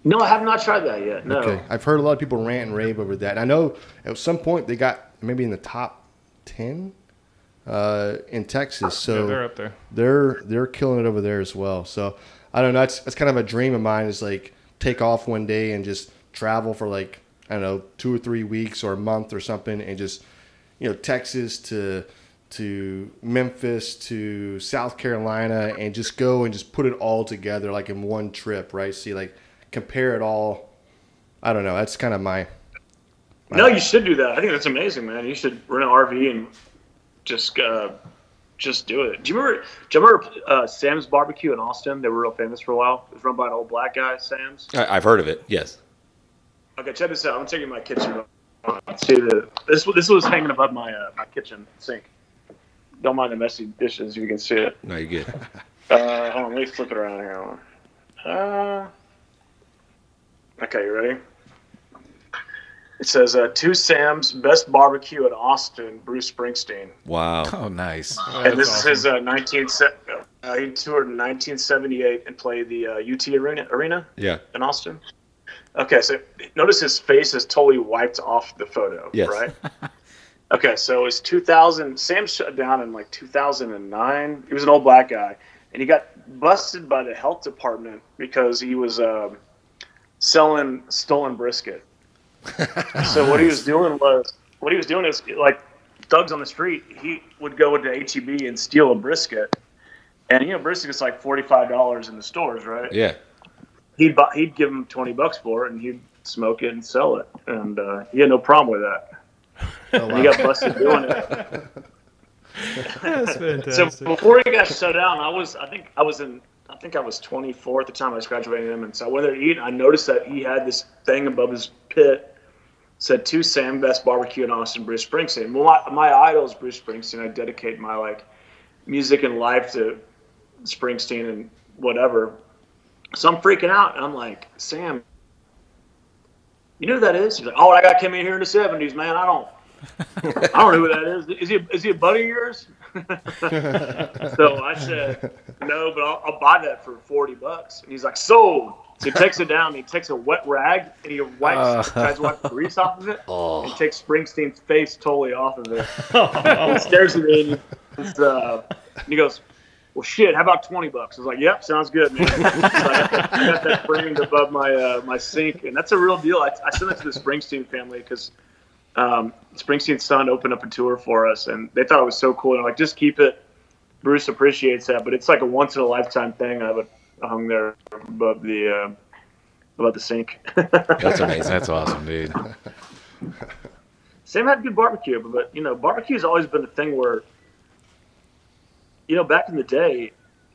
No, I have not tried that yet. No. Okay, I've heard a lot of people rant and rave over that. And I know at some point they got maybe in the top ten uh, in Texas, so yeah, they're up there. they're they're killing it over there as well. So I don't know. That's that's kind of a dream of mine is like take off one day and just travel for like I don't know two or three weeks or a month or something, and just you know Texas to to Memphis to South Carolina and just go and just put it all together like in one trip, right? See like compare it all. I don't know. That's kind of my No, you should do that. I think that's amazing, man. You should rent an RV and just uh, just do it. Do you remember? Do you remember uh, Sam's Barbecue in Austin? They were real famous for a while. It was run by an old black guy, Sam's. I, I've heard of it. Yes. Okay, check this out. I'm taking my kitchen. See the this this was hanging above my uh, my kitchen sink. Don't mind the messy dishes. You can see it. No, you're good. Uh, hold on, let me flip it around here. Uh, okay, you ready? It says uh, to Sam's best barbecue at Austin, Bruce Springsteen, Wow. Oh, nice. and this is his uh, 19 uh, he toured in 1978 and played the uh, UT Arena Arena Yeah. in Austin. Okay, so notice his face is totally wiped off the photo, Yes. right? okay, so it's 2000. Sam shut down in like 2009. He was an old black guy, and he got busted by the health department because he was um, selling stolen brisket. So what he was doing was what he was doing is like thugs on the street. He would go into HEB and steal a brisket, and you know brisket's like forty five dollars in the stores, right? Yeah. he'd buy, he'd give him twenty bucks for it, and he'd smoke it and sell it, and uh, he had no problem with that. oh, And he got busted doing it. That's So fantastic. before he got shut down, I was I think I was in I think I was 24 at the time I was graduating him, and so I went there to eat. And I noticed that he had this thing above his pit said to Sam Best Barbecue in Austin, Bruce Springsteen. Well, my, my idol is Bruce Springsteen. I dedicate my like music and life to Springsteen and whatever. So I'm freaking out, and I'm like, Sam, you know who that is? He's like, oh, that guy came in here in the '70s, man. I don't. I don't know who that is. Is he is he a buddy of yours? so I said no, but I'll, I'll buy that for forty bucks. And he's like, sold. So he takes it down. And he takes a wet rag and he wipes, Uh. tries to wipe the grease off of it, Oh. and takes Springsteen's face totally off of it. And he stares at me and uh, and he goes, "Well, shit. How about twenty bucks?" I was like, "Yep, sounds good, man." So I got I got that framed above my uh, my sink, and that's a real deal. I, I sent it to the Springsteen family because um, Springsteen's son opened up a tour for us, and they thought it was so cool. And I'm like, just keep it. Bruce appreciates that, but it's like a once in a lifetime thing. I have hung there above the uh, above the sink. That's amazing. That's awesome, dude. Sam had good barbecue, but, but you know, barbecue's always been a thing where, you know, back in the day,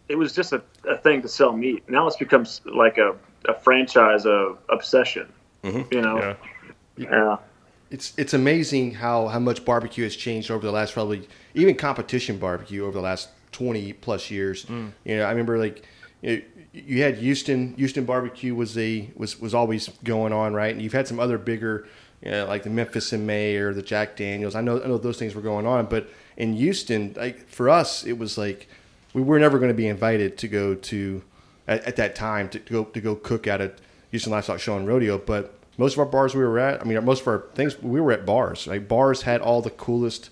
it was just a, a thing to sell meat. Now it's become like a, a franchise, a obsession. You know, Yeah. yeah. It's it's amazing how how much barbecue has changed over the last probably even competition barbecue over the last 20 plus years mm. you know i remember like you, you had houston houston barbecue was a was was always going on right? And you've had some other bigger you know, like the memphis in may or the jack daniels. I know i know those things were going on but in houston like for us it was like we were never going to be invited to go to at, at that time to, to go to go cook at a Houston Livestock Show and Rodeo. But most of our bars we were at, I mean, most of our things we were at bars. Like bars had all the coolest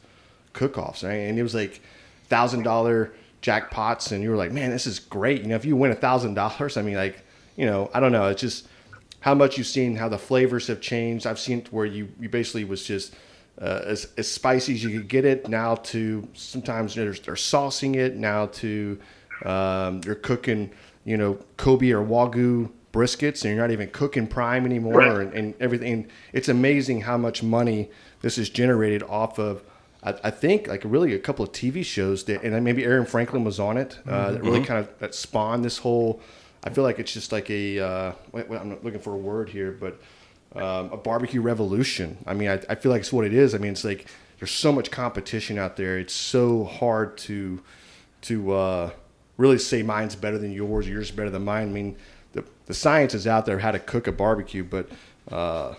cook-offs, right? and it was like thousand dollar jackpots, and you were like, man, this is great. You know, if you win a thousand dollars, I mean, like, you know, I don't know, it's just how much you've seen how the flavors have changed. I've seen where you you basically was just uh, as, as spicy as you could get it now to sometimes you know, they're, they're saucing it now to um, you're cooking you know Kobe or Wagyu briskets and you're not even cooking prime anymore Right. and, and everything. It's amazing how much money this is generated off of. I, I think like really a couple of TV shows that, and then maybe Aaron Franklin was on it. Uh, that really kind of that spawned this whole. I feel like it's just like a. Uh, wait, wait, I'm not looking for a word here, but um, a barbecue revolution. I mean, I, I feel like it's what it is. I mean, it's like there's so much competition out there. It's so hard to to uh, really say mine's better than yours, yours is better than mine. I mean, the the science is out there how to cook a barbecue, but uh,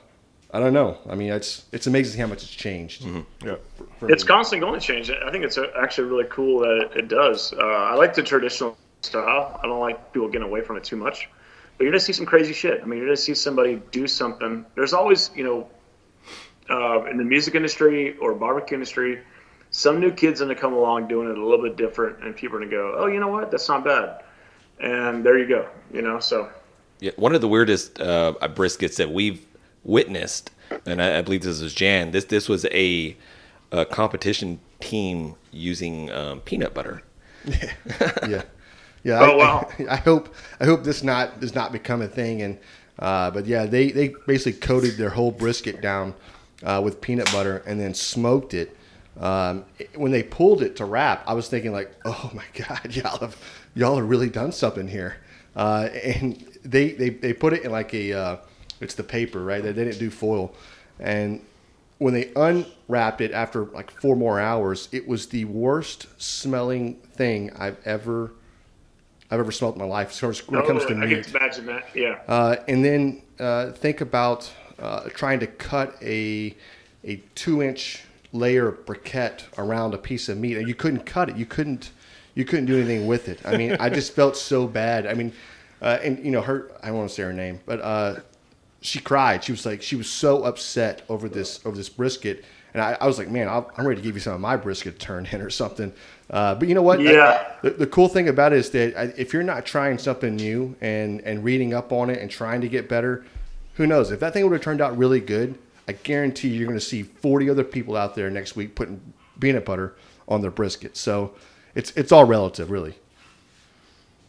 I don't know. I mean, it's it's amazing how much it's changed. Yeah. for- for It's me. constantly going to change. I think it's uh, actually really cool that it, it does. Uh, I like the traditional style. I don't like people getting away from it too much. But you're going to see some crazy shit. I mean, you're going to see somebody do something. There's always, you know, uh, in the music industry or barbecue industry, some new kid's going to come along doing it a little bit different, and people are going to go, oh, you know what? That's not bad. And there you go. You know, so Yeah, one of the weirdest uh, briskets that we've witnessed, and I, I believe this is Jan. This this was a, a competition team using um, peanut butter. yeah, yeah. Oh, I, wow. I, I hope I hope this not does not become a thing. And uh, but yeah, they they basically coated their whole brisket down uh, with peanut butter and then smoked it. Um, when they pulled it to wrap, I was thinking like, oh my god, y'all have y'all have really done something here. Uh, and they, they they put it in like a uh, it's the paper right. They didn't do foil, and when they unwrapped it after like four more hours, it was the worst smelling thing I've ever I've ever smelled in my life. So when it comes to I meat, can imagine that. Yeah. uh, and then uh, think about uh, trying to cut a a two inch layer of briquette around a piece of meat, and you couldn't cut it. You couldn't you couldn't do anything with it. I mean, I just felt so bad. I mean, uh, and you know her. I don't want to say her name, but uh, she cried. She was like she was so upset over this over this brisket. And I, I was like, man, I'll, I'm ready to give you some of my brisket to turn in or something. Uh, but you know what? Yeah. The, the cool thing about it is that I- if you're not trying something new and, and reading up on it and trying to get better, who knows? If that thing would have turned out really good, I guarantee you're going to see 40 other people out there next week putting peanut butter on their brisket. So it's it's all relative, really.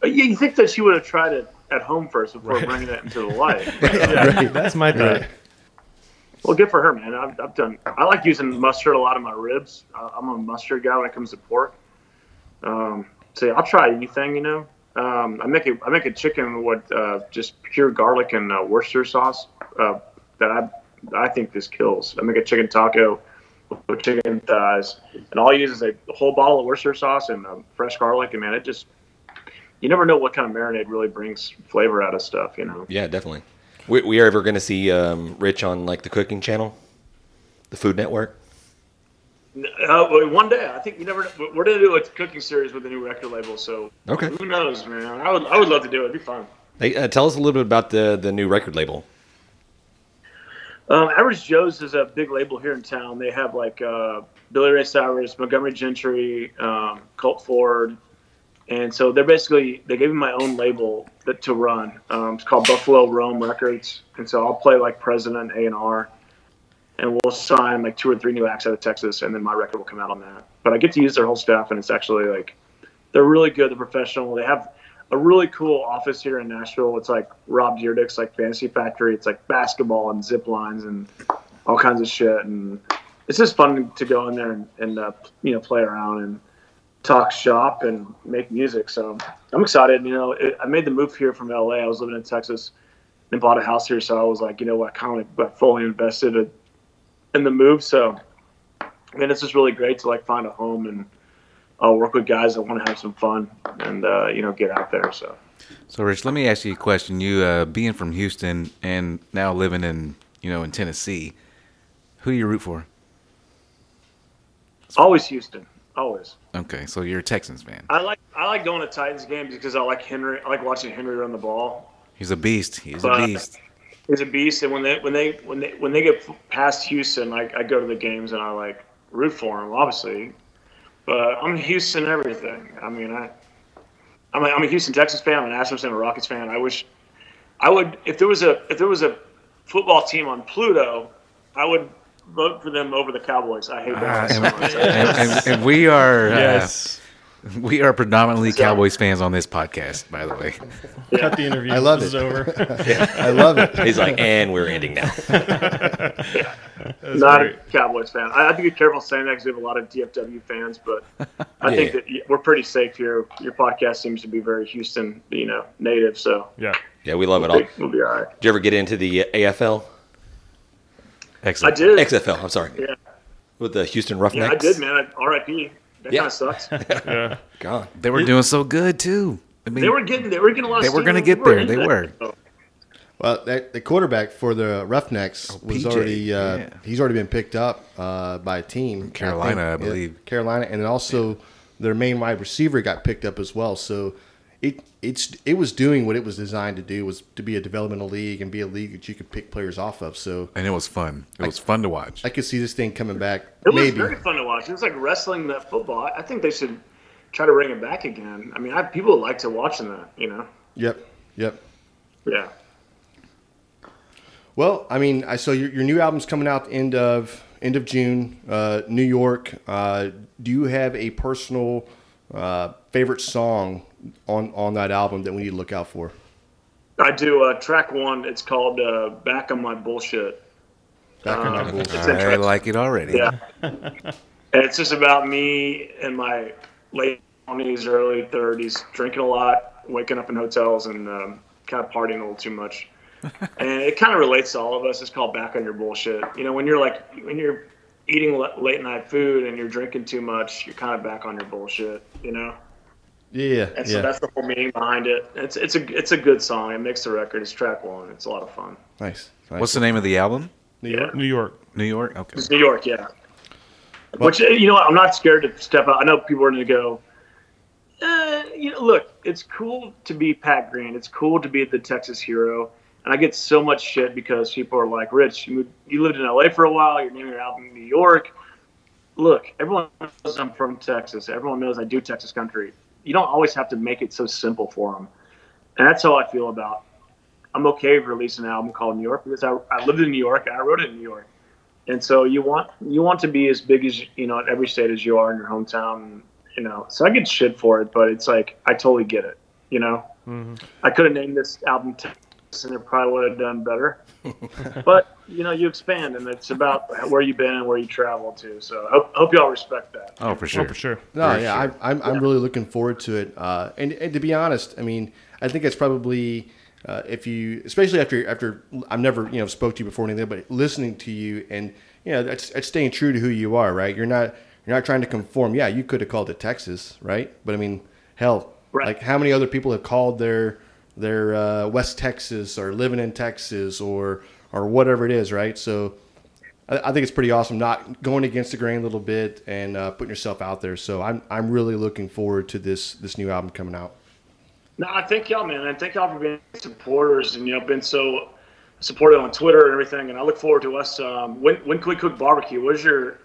You think that she would have tried it at home first before bringing it into the light. Right. That's my thought. Right. Well, good for her, man. I've, I've done. I like using mustard a lot in my ribs. Uh, I'm a mustard guy when it comes to pork. Um, so yeah, I'll try anything, you know. Um, I make a I make a chicken with uh, just pure garlic and uh, Worcester sauce uh, that I I think this kills. I make a chicken taco with chicken thighs, and all I use is a whole bottle of Worcester sauce and um, fresh garlic, and man, it just you never know what kind of marinade really brings flavor out of stuff, you know. Yeah, definitely. We, we are ever going to see um, Rich on like the cooking channel, the Food Network. Uh, one day, I think you never. We're gonna do a cooking series with a new record label, so Okay. who knows, man? I would, I would love to do it. It'd be fun. Hey, uh, tell us a little bit about the the new record label. Um, Average Joe's is a big label here in town. They have like uh, Billy Ray Cyrus, Montgomery Gentry, um, Colt Ford, and so they're basically they gave me my own label that, to run. Um, it's called Buffalo Rome Records, and so I'll play like President A and R, and we'll sign like two or three new acts out of Texas, and then my record will come out on that. But I get to use their whole staff, and it's actually like they're really good. They're professional. They have a really cool office here in Nashville. It's like Rob Dyrdek's like Fantasy Factory. It's like basketball and zip lines and all kinds of shit. And it's just fun to go in there and, and uh, you know play around and talk shop and make music. So I'm excited. You know, it, I made the move here from LA. I was living in Texas and bought a house here. So I was like, you know what, kind of got fully invested in- in the move. So I mean, it's just really great to like find a home and uh, work with guys that want to have some fun and uh, you know get out there. So. So, Rich, let me ask you a question. You uh, being from Houston and now living in you know in Tennessee, who do you root for? Always Houston. Always. Okay, so you're a Texans fan. I like I like going to Titans games because I like Henry. I like watching Henry run the ball. He's a beast. He's a beast. He's a beast, and when they when they when they when they get past Houston, like I go to the games and I like root for him, obviously. But I'm Houston everything. I mean, I I'm a, I'm a Houston Texas fan. I'm an Astros fan. I'm A Rockets fan. I wish I would if there was a if there was a football team on Pluto, I would vote for them over the Cowboys. I hate Uh, that. and, and- and- and we are uh, Yes. we are predominantly So- Cowboys fans on this podcast, by the way. Cut the interview. I love this it. is over. I love it. He's like, and we're ending now. That's Not great. a Cowboys fan. I, I have to be careful saying that because we have a lot of DFW fans, but I think that we're pretty safe here. Your podcast seems to be very Houston, you know, native, so Yeah. Yeah, we love it all. we'll be, we'll be all right. Did you ever get into the uh, AFL? I did. XFL, I'm sorry. Yeah. With the Houston Roughnecks. Yeah, I did, man. I, R.I.P. That Yeah. kind of sucks. Yeah. God. They were doing so good too. I mean, they were getting, they were getting a lot. They of were gonna get there. into They that. were. So, Well, that, the quarterback for the Roughnecks was PJ, already uh, yeah. he's already been picked up uh, by a team, Carolina, I yeah, believe. Carolina, and then also their main wide receiver got picked up as well. So it it's it was doing what it was designed to do was to be a developmental league and be a league that you could pick players off of. So and it was fun. It was fun to watch. I could see this thing coming back. It was very fun to watch. It was like wrestling that football. I- I think they should try to bring it back again. I mean, I, people like to watching that. You know. Yep, yep. Yeah. Well, I mean, I saw your, your new album's coming out the end of end of June, uh, New York. Uh, do you have a personal uh, favorite song on on that album that we need to look out for? I do. Uh, track one. It's called uh, "Back on My Bullshit." Back on Uh, my bullshit. I like it already. Yeah. and it's just about me in my late twenties, early thirties, drinking a lot, waking up in hotels, and um, kind of partying a little too much. and it kind of relates to all of us. It's called "Back on Your Bullshit." You know, when you're like when you're eating l- late night food and you're drinking too much, you're kind of back on your bullshit. You know. Yeah, And so yeah. that's the whole meaning behind it. It's it's a it's a good song. It makes the record. It's track one. It's a lot of fun. Nice. nice. What's the name of the album? New Yeah. York? New York. New York. Okay. It's New York, yeah. Which uh, you know, what, I'm not scared to step out. I know people are going to go. Uh, you know, look, it's cool to be Pat Green. It's cool to be the Texas hero. And I get so much shit because people are like, "Rich, you you lived in LA for a while. You're naming your album New York." Look, everyone knows I'm from Texas. Everyone knows I do Texas country. You don't always have to make it so simple for them. And that's how I feel about. I'm okay with releasing an album called New York because I, I lived in New York and I wrote it in New York and so you want you want to be as big as you know in every state as you are in your hometown you know so i get shit for it but it's like i totally get it you know mm-hmm. i could have named this album and it probably would have done better but you know you expand and it's about where you've been and where you travel to so i hope, hope y'all respect that Oh, for sure. Oh, for sure. No, For yeah, sure. I, I'm I'm really looking forward to it. Uh, and and to be honest, I mean, I think it's probably uh, if you, especially after after I've never you know spoke to you before anything, but listening to you and you know that's, that's staying true to who you are, right? You're not you're not trying to conform. Yeah, you could have called it Texas, right? But I mean, hell, Right. like how many other people have called their their uh, West Texas or living in Texas or or whatever it is, right? So. I I think it's pretty awesome not going against the grain a little bit and uh, putting yourself out there. So I'm I'm really looking forward to this this new album coming out. No, I thank y'all, man. And thank y'all for being supporters and you know been so supportive on Twitter and everything. And I look forward to us. Um, when when can we cook barbecue? What's your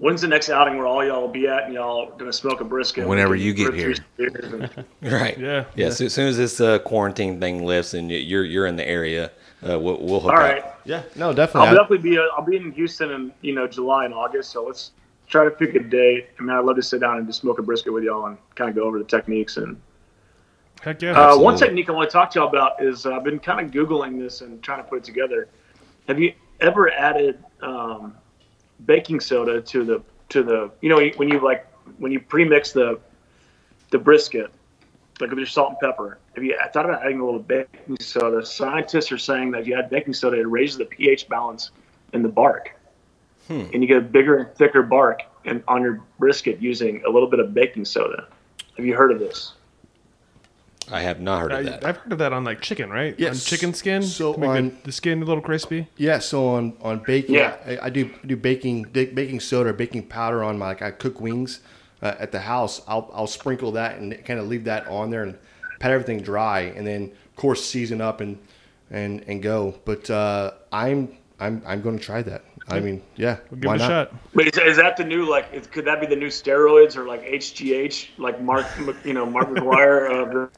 when's the next outing where all y'all will be at and y'all gonna smoke a brisket? Whenever you get here. and- Right. Yeah. Yeah. So as soon as this uh, quarantine thing lifts and you're you're in the area, uh, we'll, we'll hook all up. right, Yeah, no, definitely. I'll definitely. definitely be. Uh, I'll be in Houston in you know July and August. So let's try to pick a date. I mean, I'd love to sit down and just smoke a brisket with y'all and kind of go over the techniques and Heck yeah. Uh, one technique I want to talk to y'all about is uh, I've been kind of googling this and trying to put it together. Have you ever added um, baking soda to the to the you know when you like when you pre-mix the the brisket like with your salt and pepper? Have you I thought about adding a little baking soda? Scientists are saying that if you add baking soda, it raises the pH balance in the bark, hmm. and you get a bigger and thicker bark and on your brisket using a little bit of baking soda. Have you heard of this? I have not heard of that. I've heard of that on like chicken, right? Yes. On chicken skin. So to make on- the, the skin a little crispy. Yeah, so on on baking, Yeah. I, I do do baking ba- baking soda or baking powder on my like I cook wings uh, at the house. I'll I'll sprinkle that and kind of leave that on there and pat everything dry, and then of course season up and and and go. But uh, I'm I'm I'm going to try that. I mean, yeah, We'll give why it a not? shot. But is, is that the new like? Is, could that be the new steroids or like HGH, like Mark, you know, Mark McGwire of the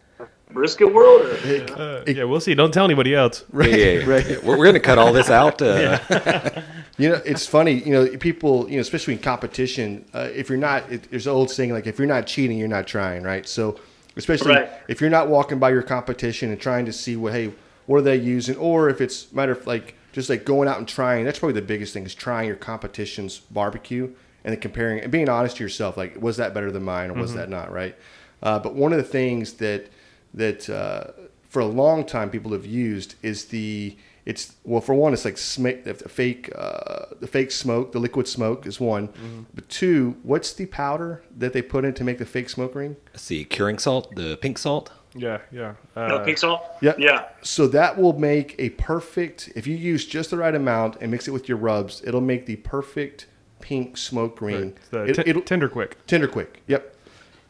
brisket world? Or, you know? Uh, yeah, we'll see. Don't tell anybody else. Yeah, yeah, yeah. right. We're, we're going to cut all this out. Uh, You know, it's funny. You know, people. You know, especially in competition. Uh, if you're not, it, there's an old saying like, if you're not cheating, you're not trying, right? So, especially Right. if you're not walking by your competition and trying to see what, hey, what are they using, or if it's matter of like just like going out and trying. That's probably the biggest thing is trying your competition's barbecue and then comparing and being honest to yourself. Like, was that better than mine, or was that not right? Uh, but one of the things that that uh, for a long time people have used is the it's well for one it's like sm- the fake uh, the fake smoke the liquid smoke is one but two what's the powder that they put in to make the fake smoke ring let's curing salt, the pink salt. Yeah, yeah. no Uh, pink salt? yeah Yeah. so that will make a perfect if you use just the right amount and mix it with your rubs it'll make the perfect pink smoke ring it's the It- t- it'll- tender quick. Tender quick. Yep.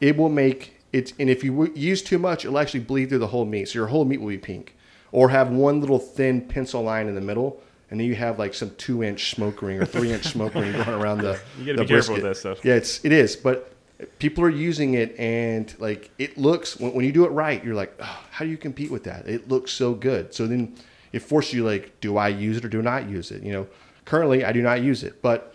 It will make it, and if you use too much, it'll actually bleed through the whole meat. So your whole meat will be pink, or have one little thin pencil line in the middle, and then you have like some two inch smoke ring or three inch smoke ring going around the. You gotta the be careful with that stuff. Yeah, it's it is, but people are using it, and like it looks when, when you do it right, you're like, oh, how do you compete with that? It looks so good. So then it forces you like, do I use it or do not use it? You know, currently I do not use it, but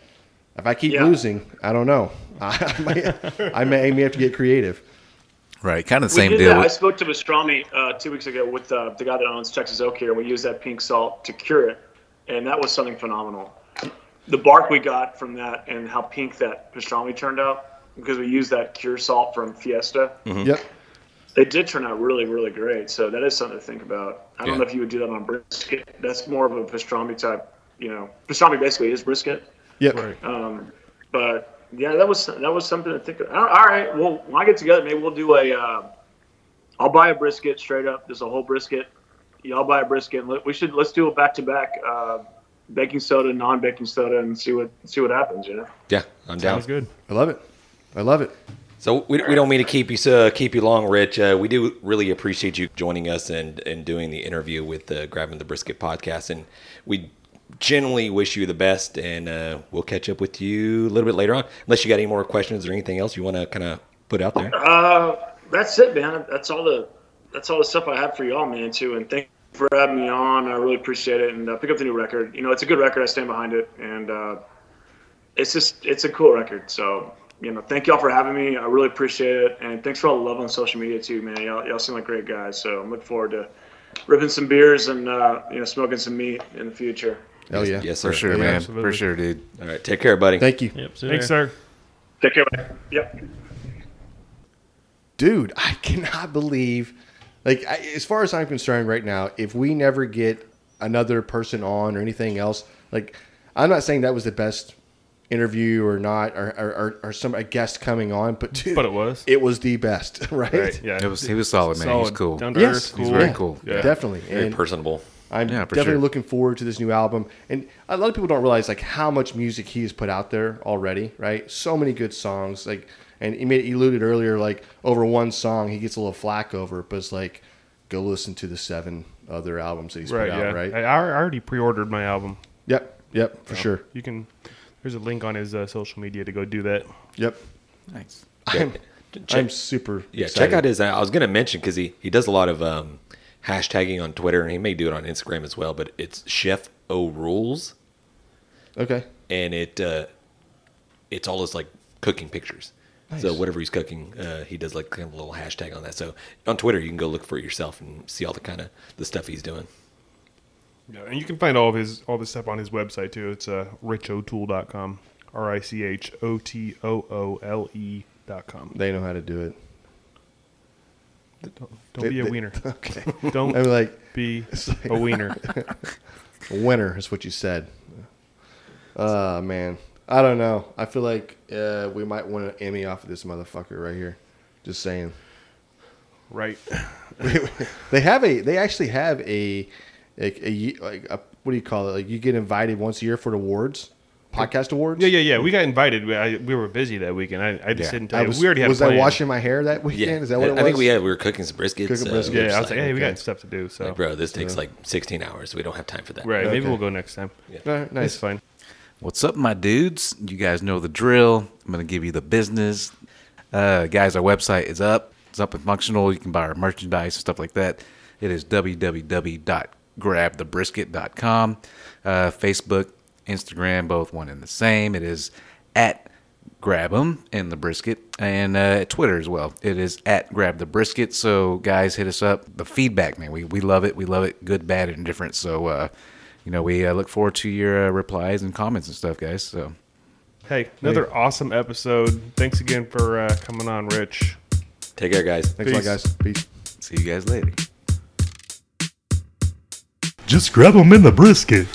if I keep Yeah. losing, I don't know. I may, I may, I may have to get creative. Right, kind of the same did deal. that. I spoke to Pastrami uh, two weeks ago with uh, the guy that owns Texas Oak here. And we used that pink salt to cure it, and that was something phenomenal. The bark we got from that and how pink that pastrami turned out because we used that cure salt from Fiesta. Yep. They did turn out really, really great. So that is something to think about. I don't Yeah. know if you would do that on brisket. That's more of a pastrami type. You know, pastrami basically is brisket. Yep. Right. Um, but yeah, that was that was something to think of. All all right, well, when I get together, maybe we'll do a. Uh, I'll buy a brisket straight up. There's a whole brisket. Y'all buy a brisket. And we should let's do a back to back baking soda, non baking soda, and see what see what happens. You know. Yeah, I'm down. Sounds good. I love it. I love it. So we, we don't mean to keep you uh, keep you long, Rich. Uh, we do really appreciate you joining us and, and doing the interview with the Grabbing the Brisket podcast, and we genuinely wish you the best. And uh, we'll catch up with you a little bit later on, unless you got any more questions or anything else you want to kind of put out there. Uh, that's it, man. That's all the that's all the stuff I have for y'all, man. Too, and thank you for having me on. I really appreciate it. And uh, pick up the new record. You know, it's a good record. I stand behind it, and uh, it's just it's a cool record. So you know, thank y'all for having me. I really appreciate it, and thanks for all the love on social media too, man. Y'all, y'all seem like great guys. So I'm looking forward to ripping some beers and uh, you know smoking some meat in the future. Hell yeah. Yes, sir. for sure, Yeah, man. absolutely. For sure, dude. All right, take care, buddy. Thank you. Yep. Thanks, there. sir. Take care. man. Yep. Dude, I cannot believe, like, I, as far as I'm concerned right now, if we never get another person on or anything else, like, I'm not saying that was the best interview or not, or, or, or, or some a guest coming on, but dude, But it was. it was the best, right? Right. Yeah. It was he was solid, man. He was cool. Down to Yes, earth. He's cool. very cool. Yeah. Definitely. Very And personable. I'm Yeah, definitely sure. looking forward to this new album. And a lot of people don't realize like how much music he has put out there already, right? So many good songs. Like, and he made he alluded earlier, like over one song he gets a little flack over, it, but it's like, go listen to the seven other albums that he's Right. put Yeah. out, right? I, I already pre-ordered my album. Yep, yep, for sure. You can. There's a link on his uh, social media to go do that. Yep. Nice. I'm, Check- I'm super Yeah, excited. check out his. I was going to mention because he, he does a lot of um, hashtagging on Twitter, and he may do it on Instagram as well. But it's Chef O Rules, Okay. and it uh, it's all his like cooking pictures. So whatever he's cooking, uh, he does like kind of a little hashtag on that. So on Twitter, you can go look for it yourself and see all the kind of the stuff he's doing. Yeah, and you can find all of his all this stuff on his website too. It's uh, richotoole.com. R I C H O T O O L E dot com. They know how to do it. Don't, don't They- be a they- wiener. Okay. Don't I'm like, be like- a wiener. A winner is what you said. Uh man. I don't know. I feel like uh, we might win an Emmy off of this motherfucker right here. Just saying. Right. They have a. They actually have a, a, a, like a what do you call it? Like you get invited once a year for the awards, podcast awards. Yeah, yeah, yeah. We got invited. We, I, we were busy that weekend. I, I just Yeah. didn't tell I you. was, we already had was a I plan. washing my hair that weekend? Is that what I, it was? I think we had we were cooking some briskets. Cooking briskets. we Yeah, I was just like, hey, we okay. got stuff to do. So like, bro, this takes like 16 hours. We don't have time for that. right, maybe Okay. we'll go next time. All right, It's nice. fine. What's up, my dudes? You guys know the drill. I'm going to give you the business. Uh, guys, our website is up. It's up and functional. You can buy our merchandise and stuff like that. It is www.grabthebrisket.com. Uh, Facebook, Instagram, both one and the same. It is at grab 'em in the brisket and uh, Twitter as well. It is at grab the brisket. So guys, hit us up. The feedback, man, we we love it. We love it, good, bad, and different. So uh, you know, we uh, look forward to your uh, replies and comments and stuff, guys. So Hey, another awesome episode. Thanks again for uh, coming on, Rich. Take care, guys. Thanks a lot, guys. Peace. see you guys later. Just grab them in the brisket.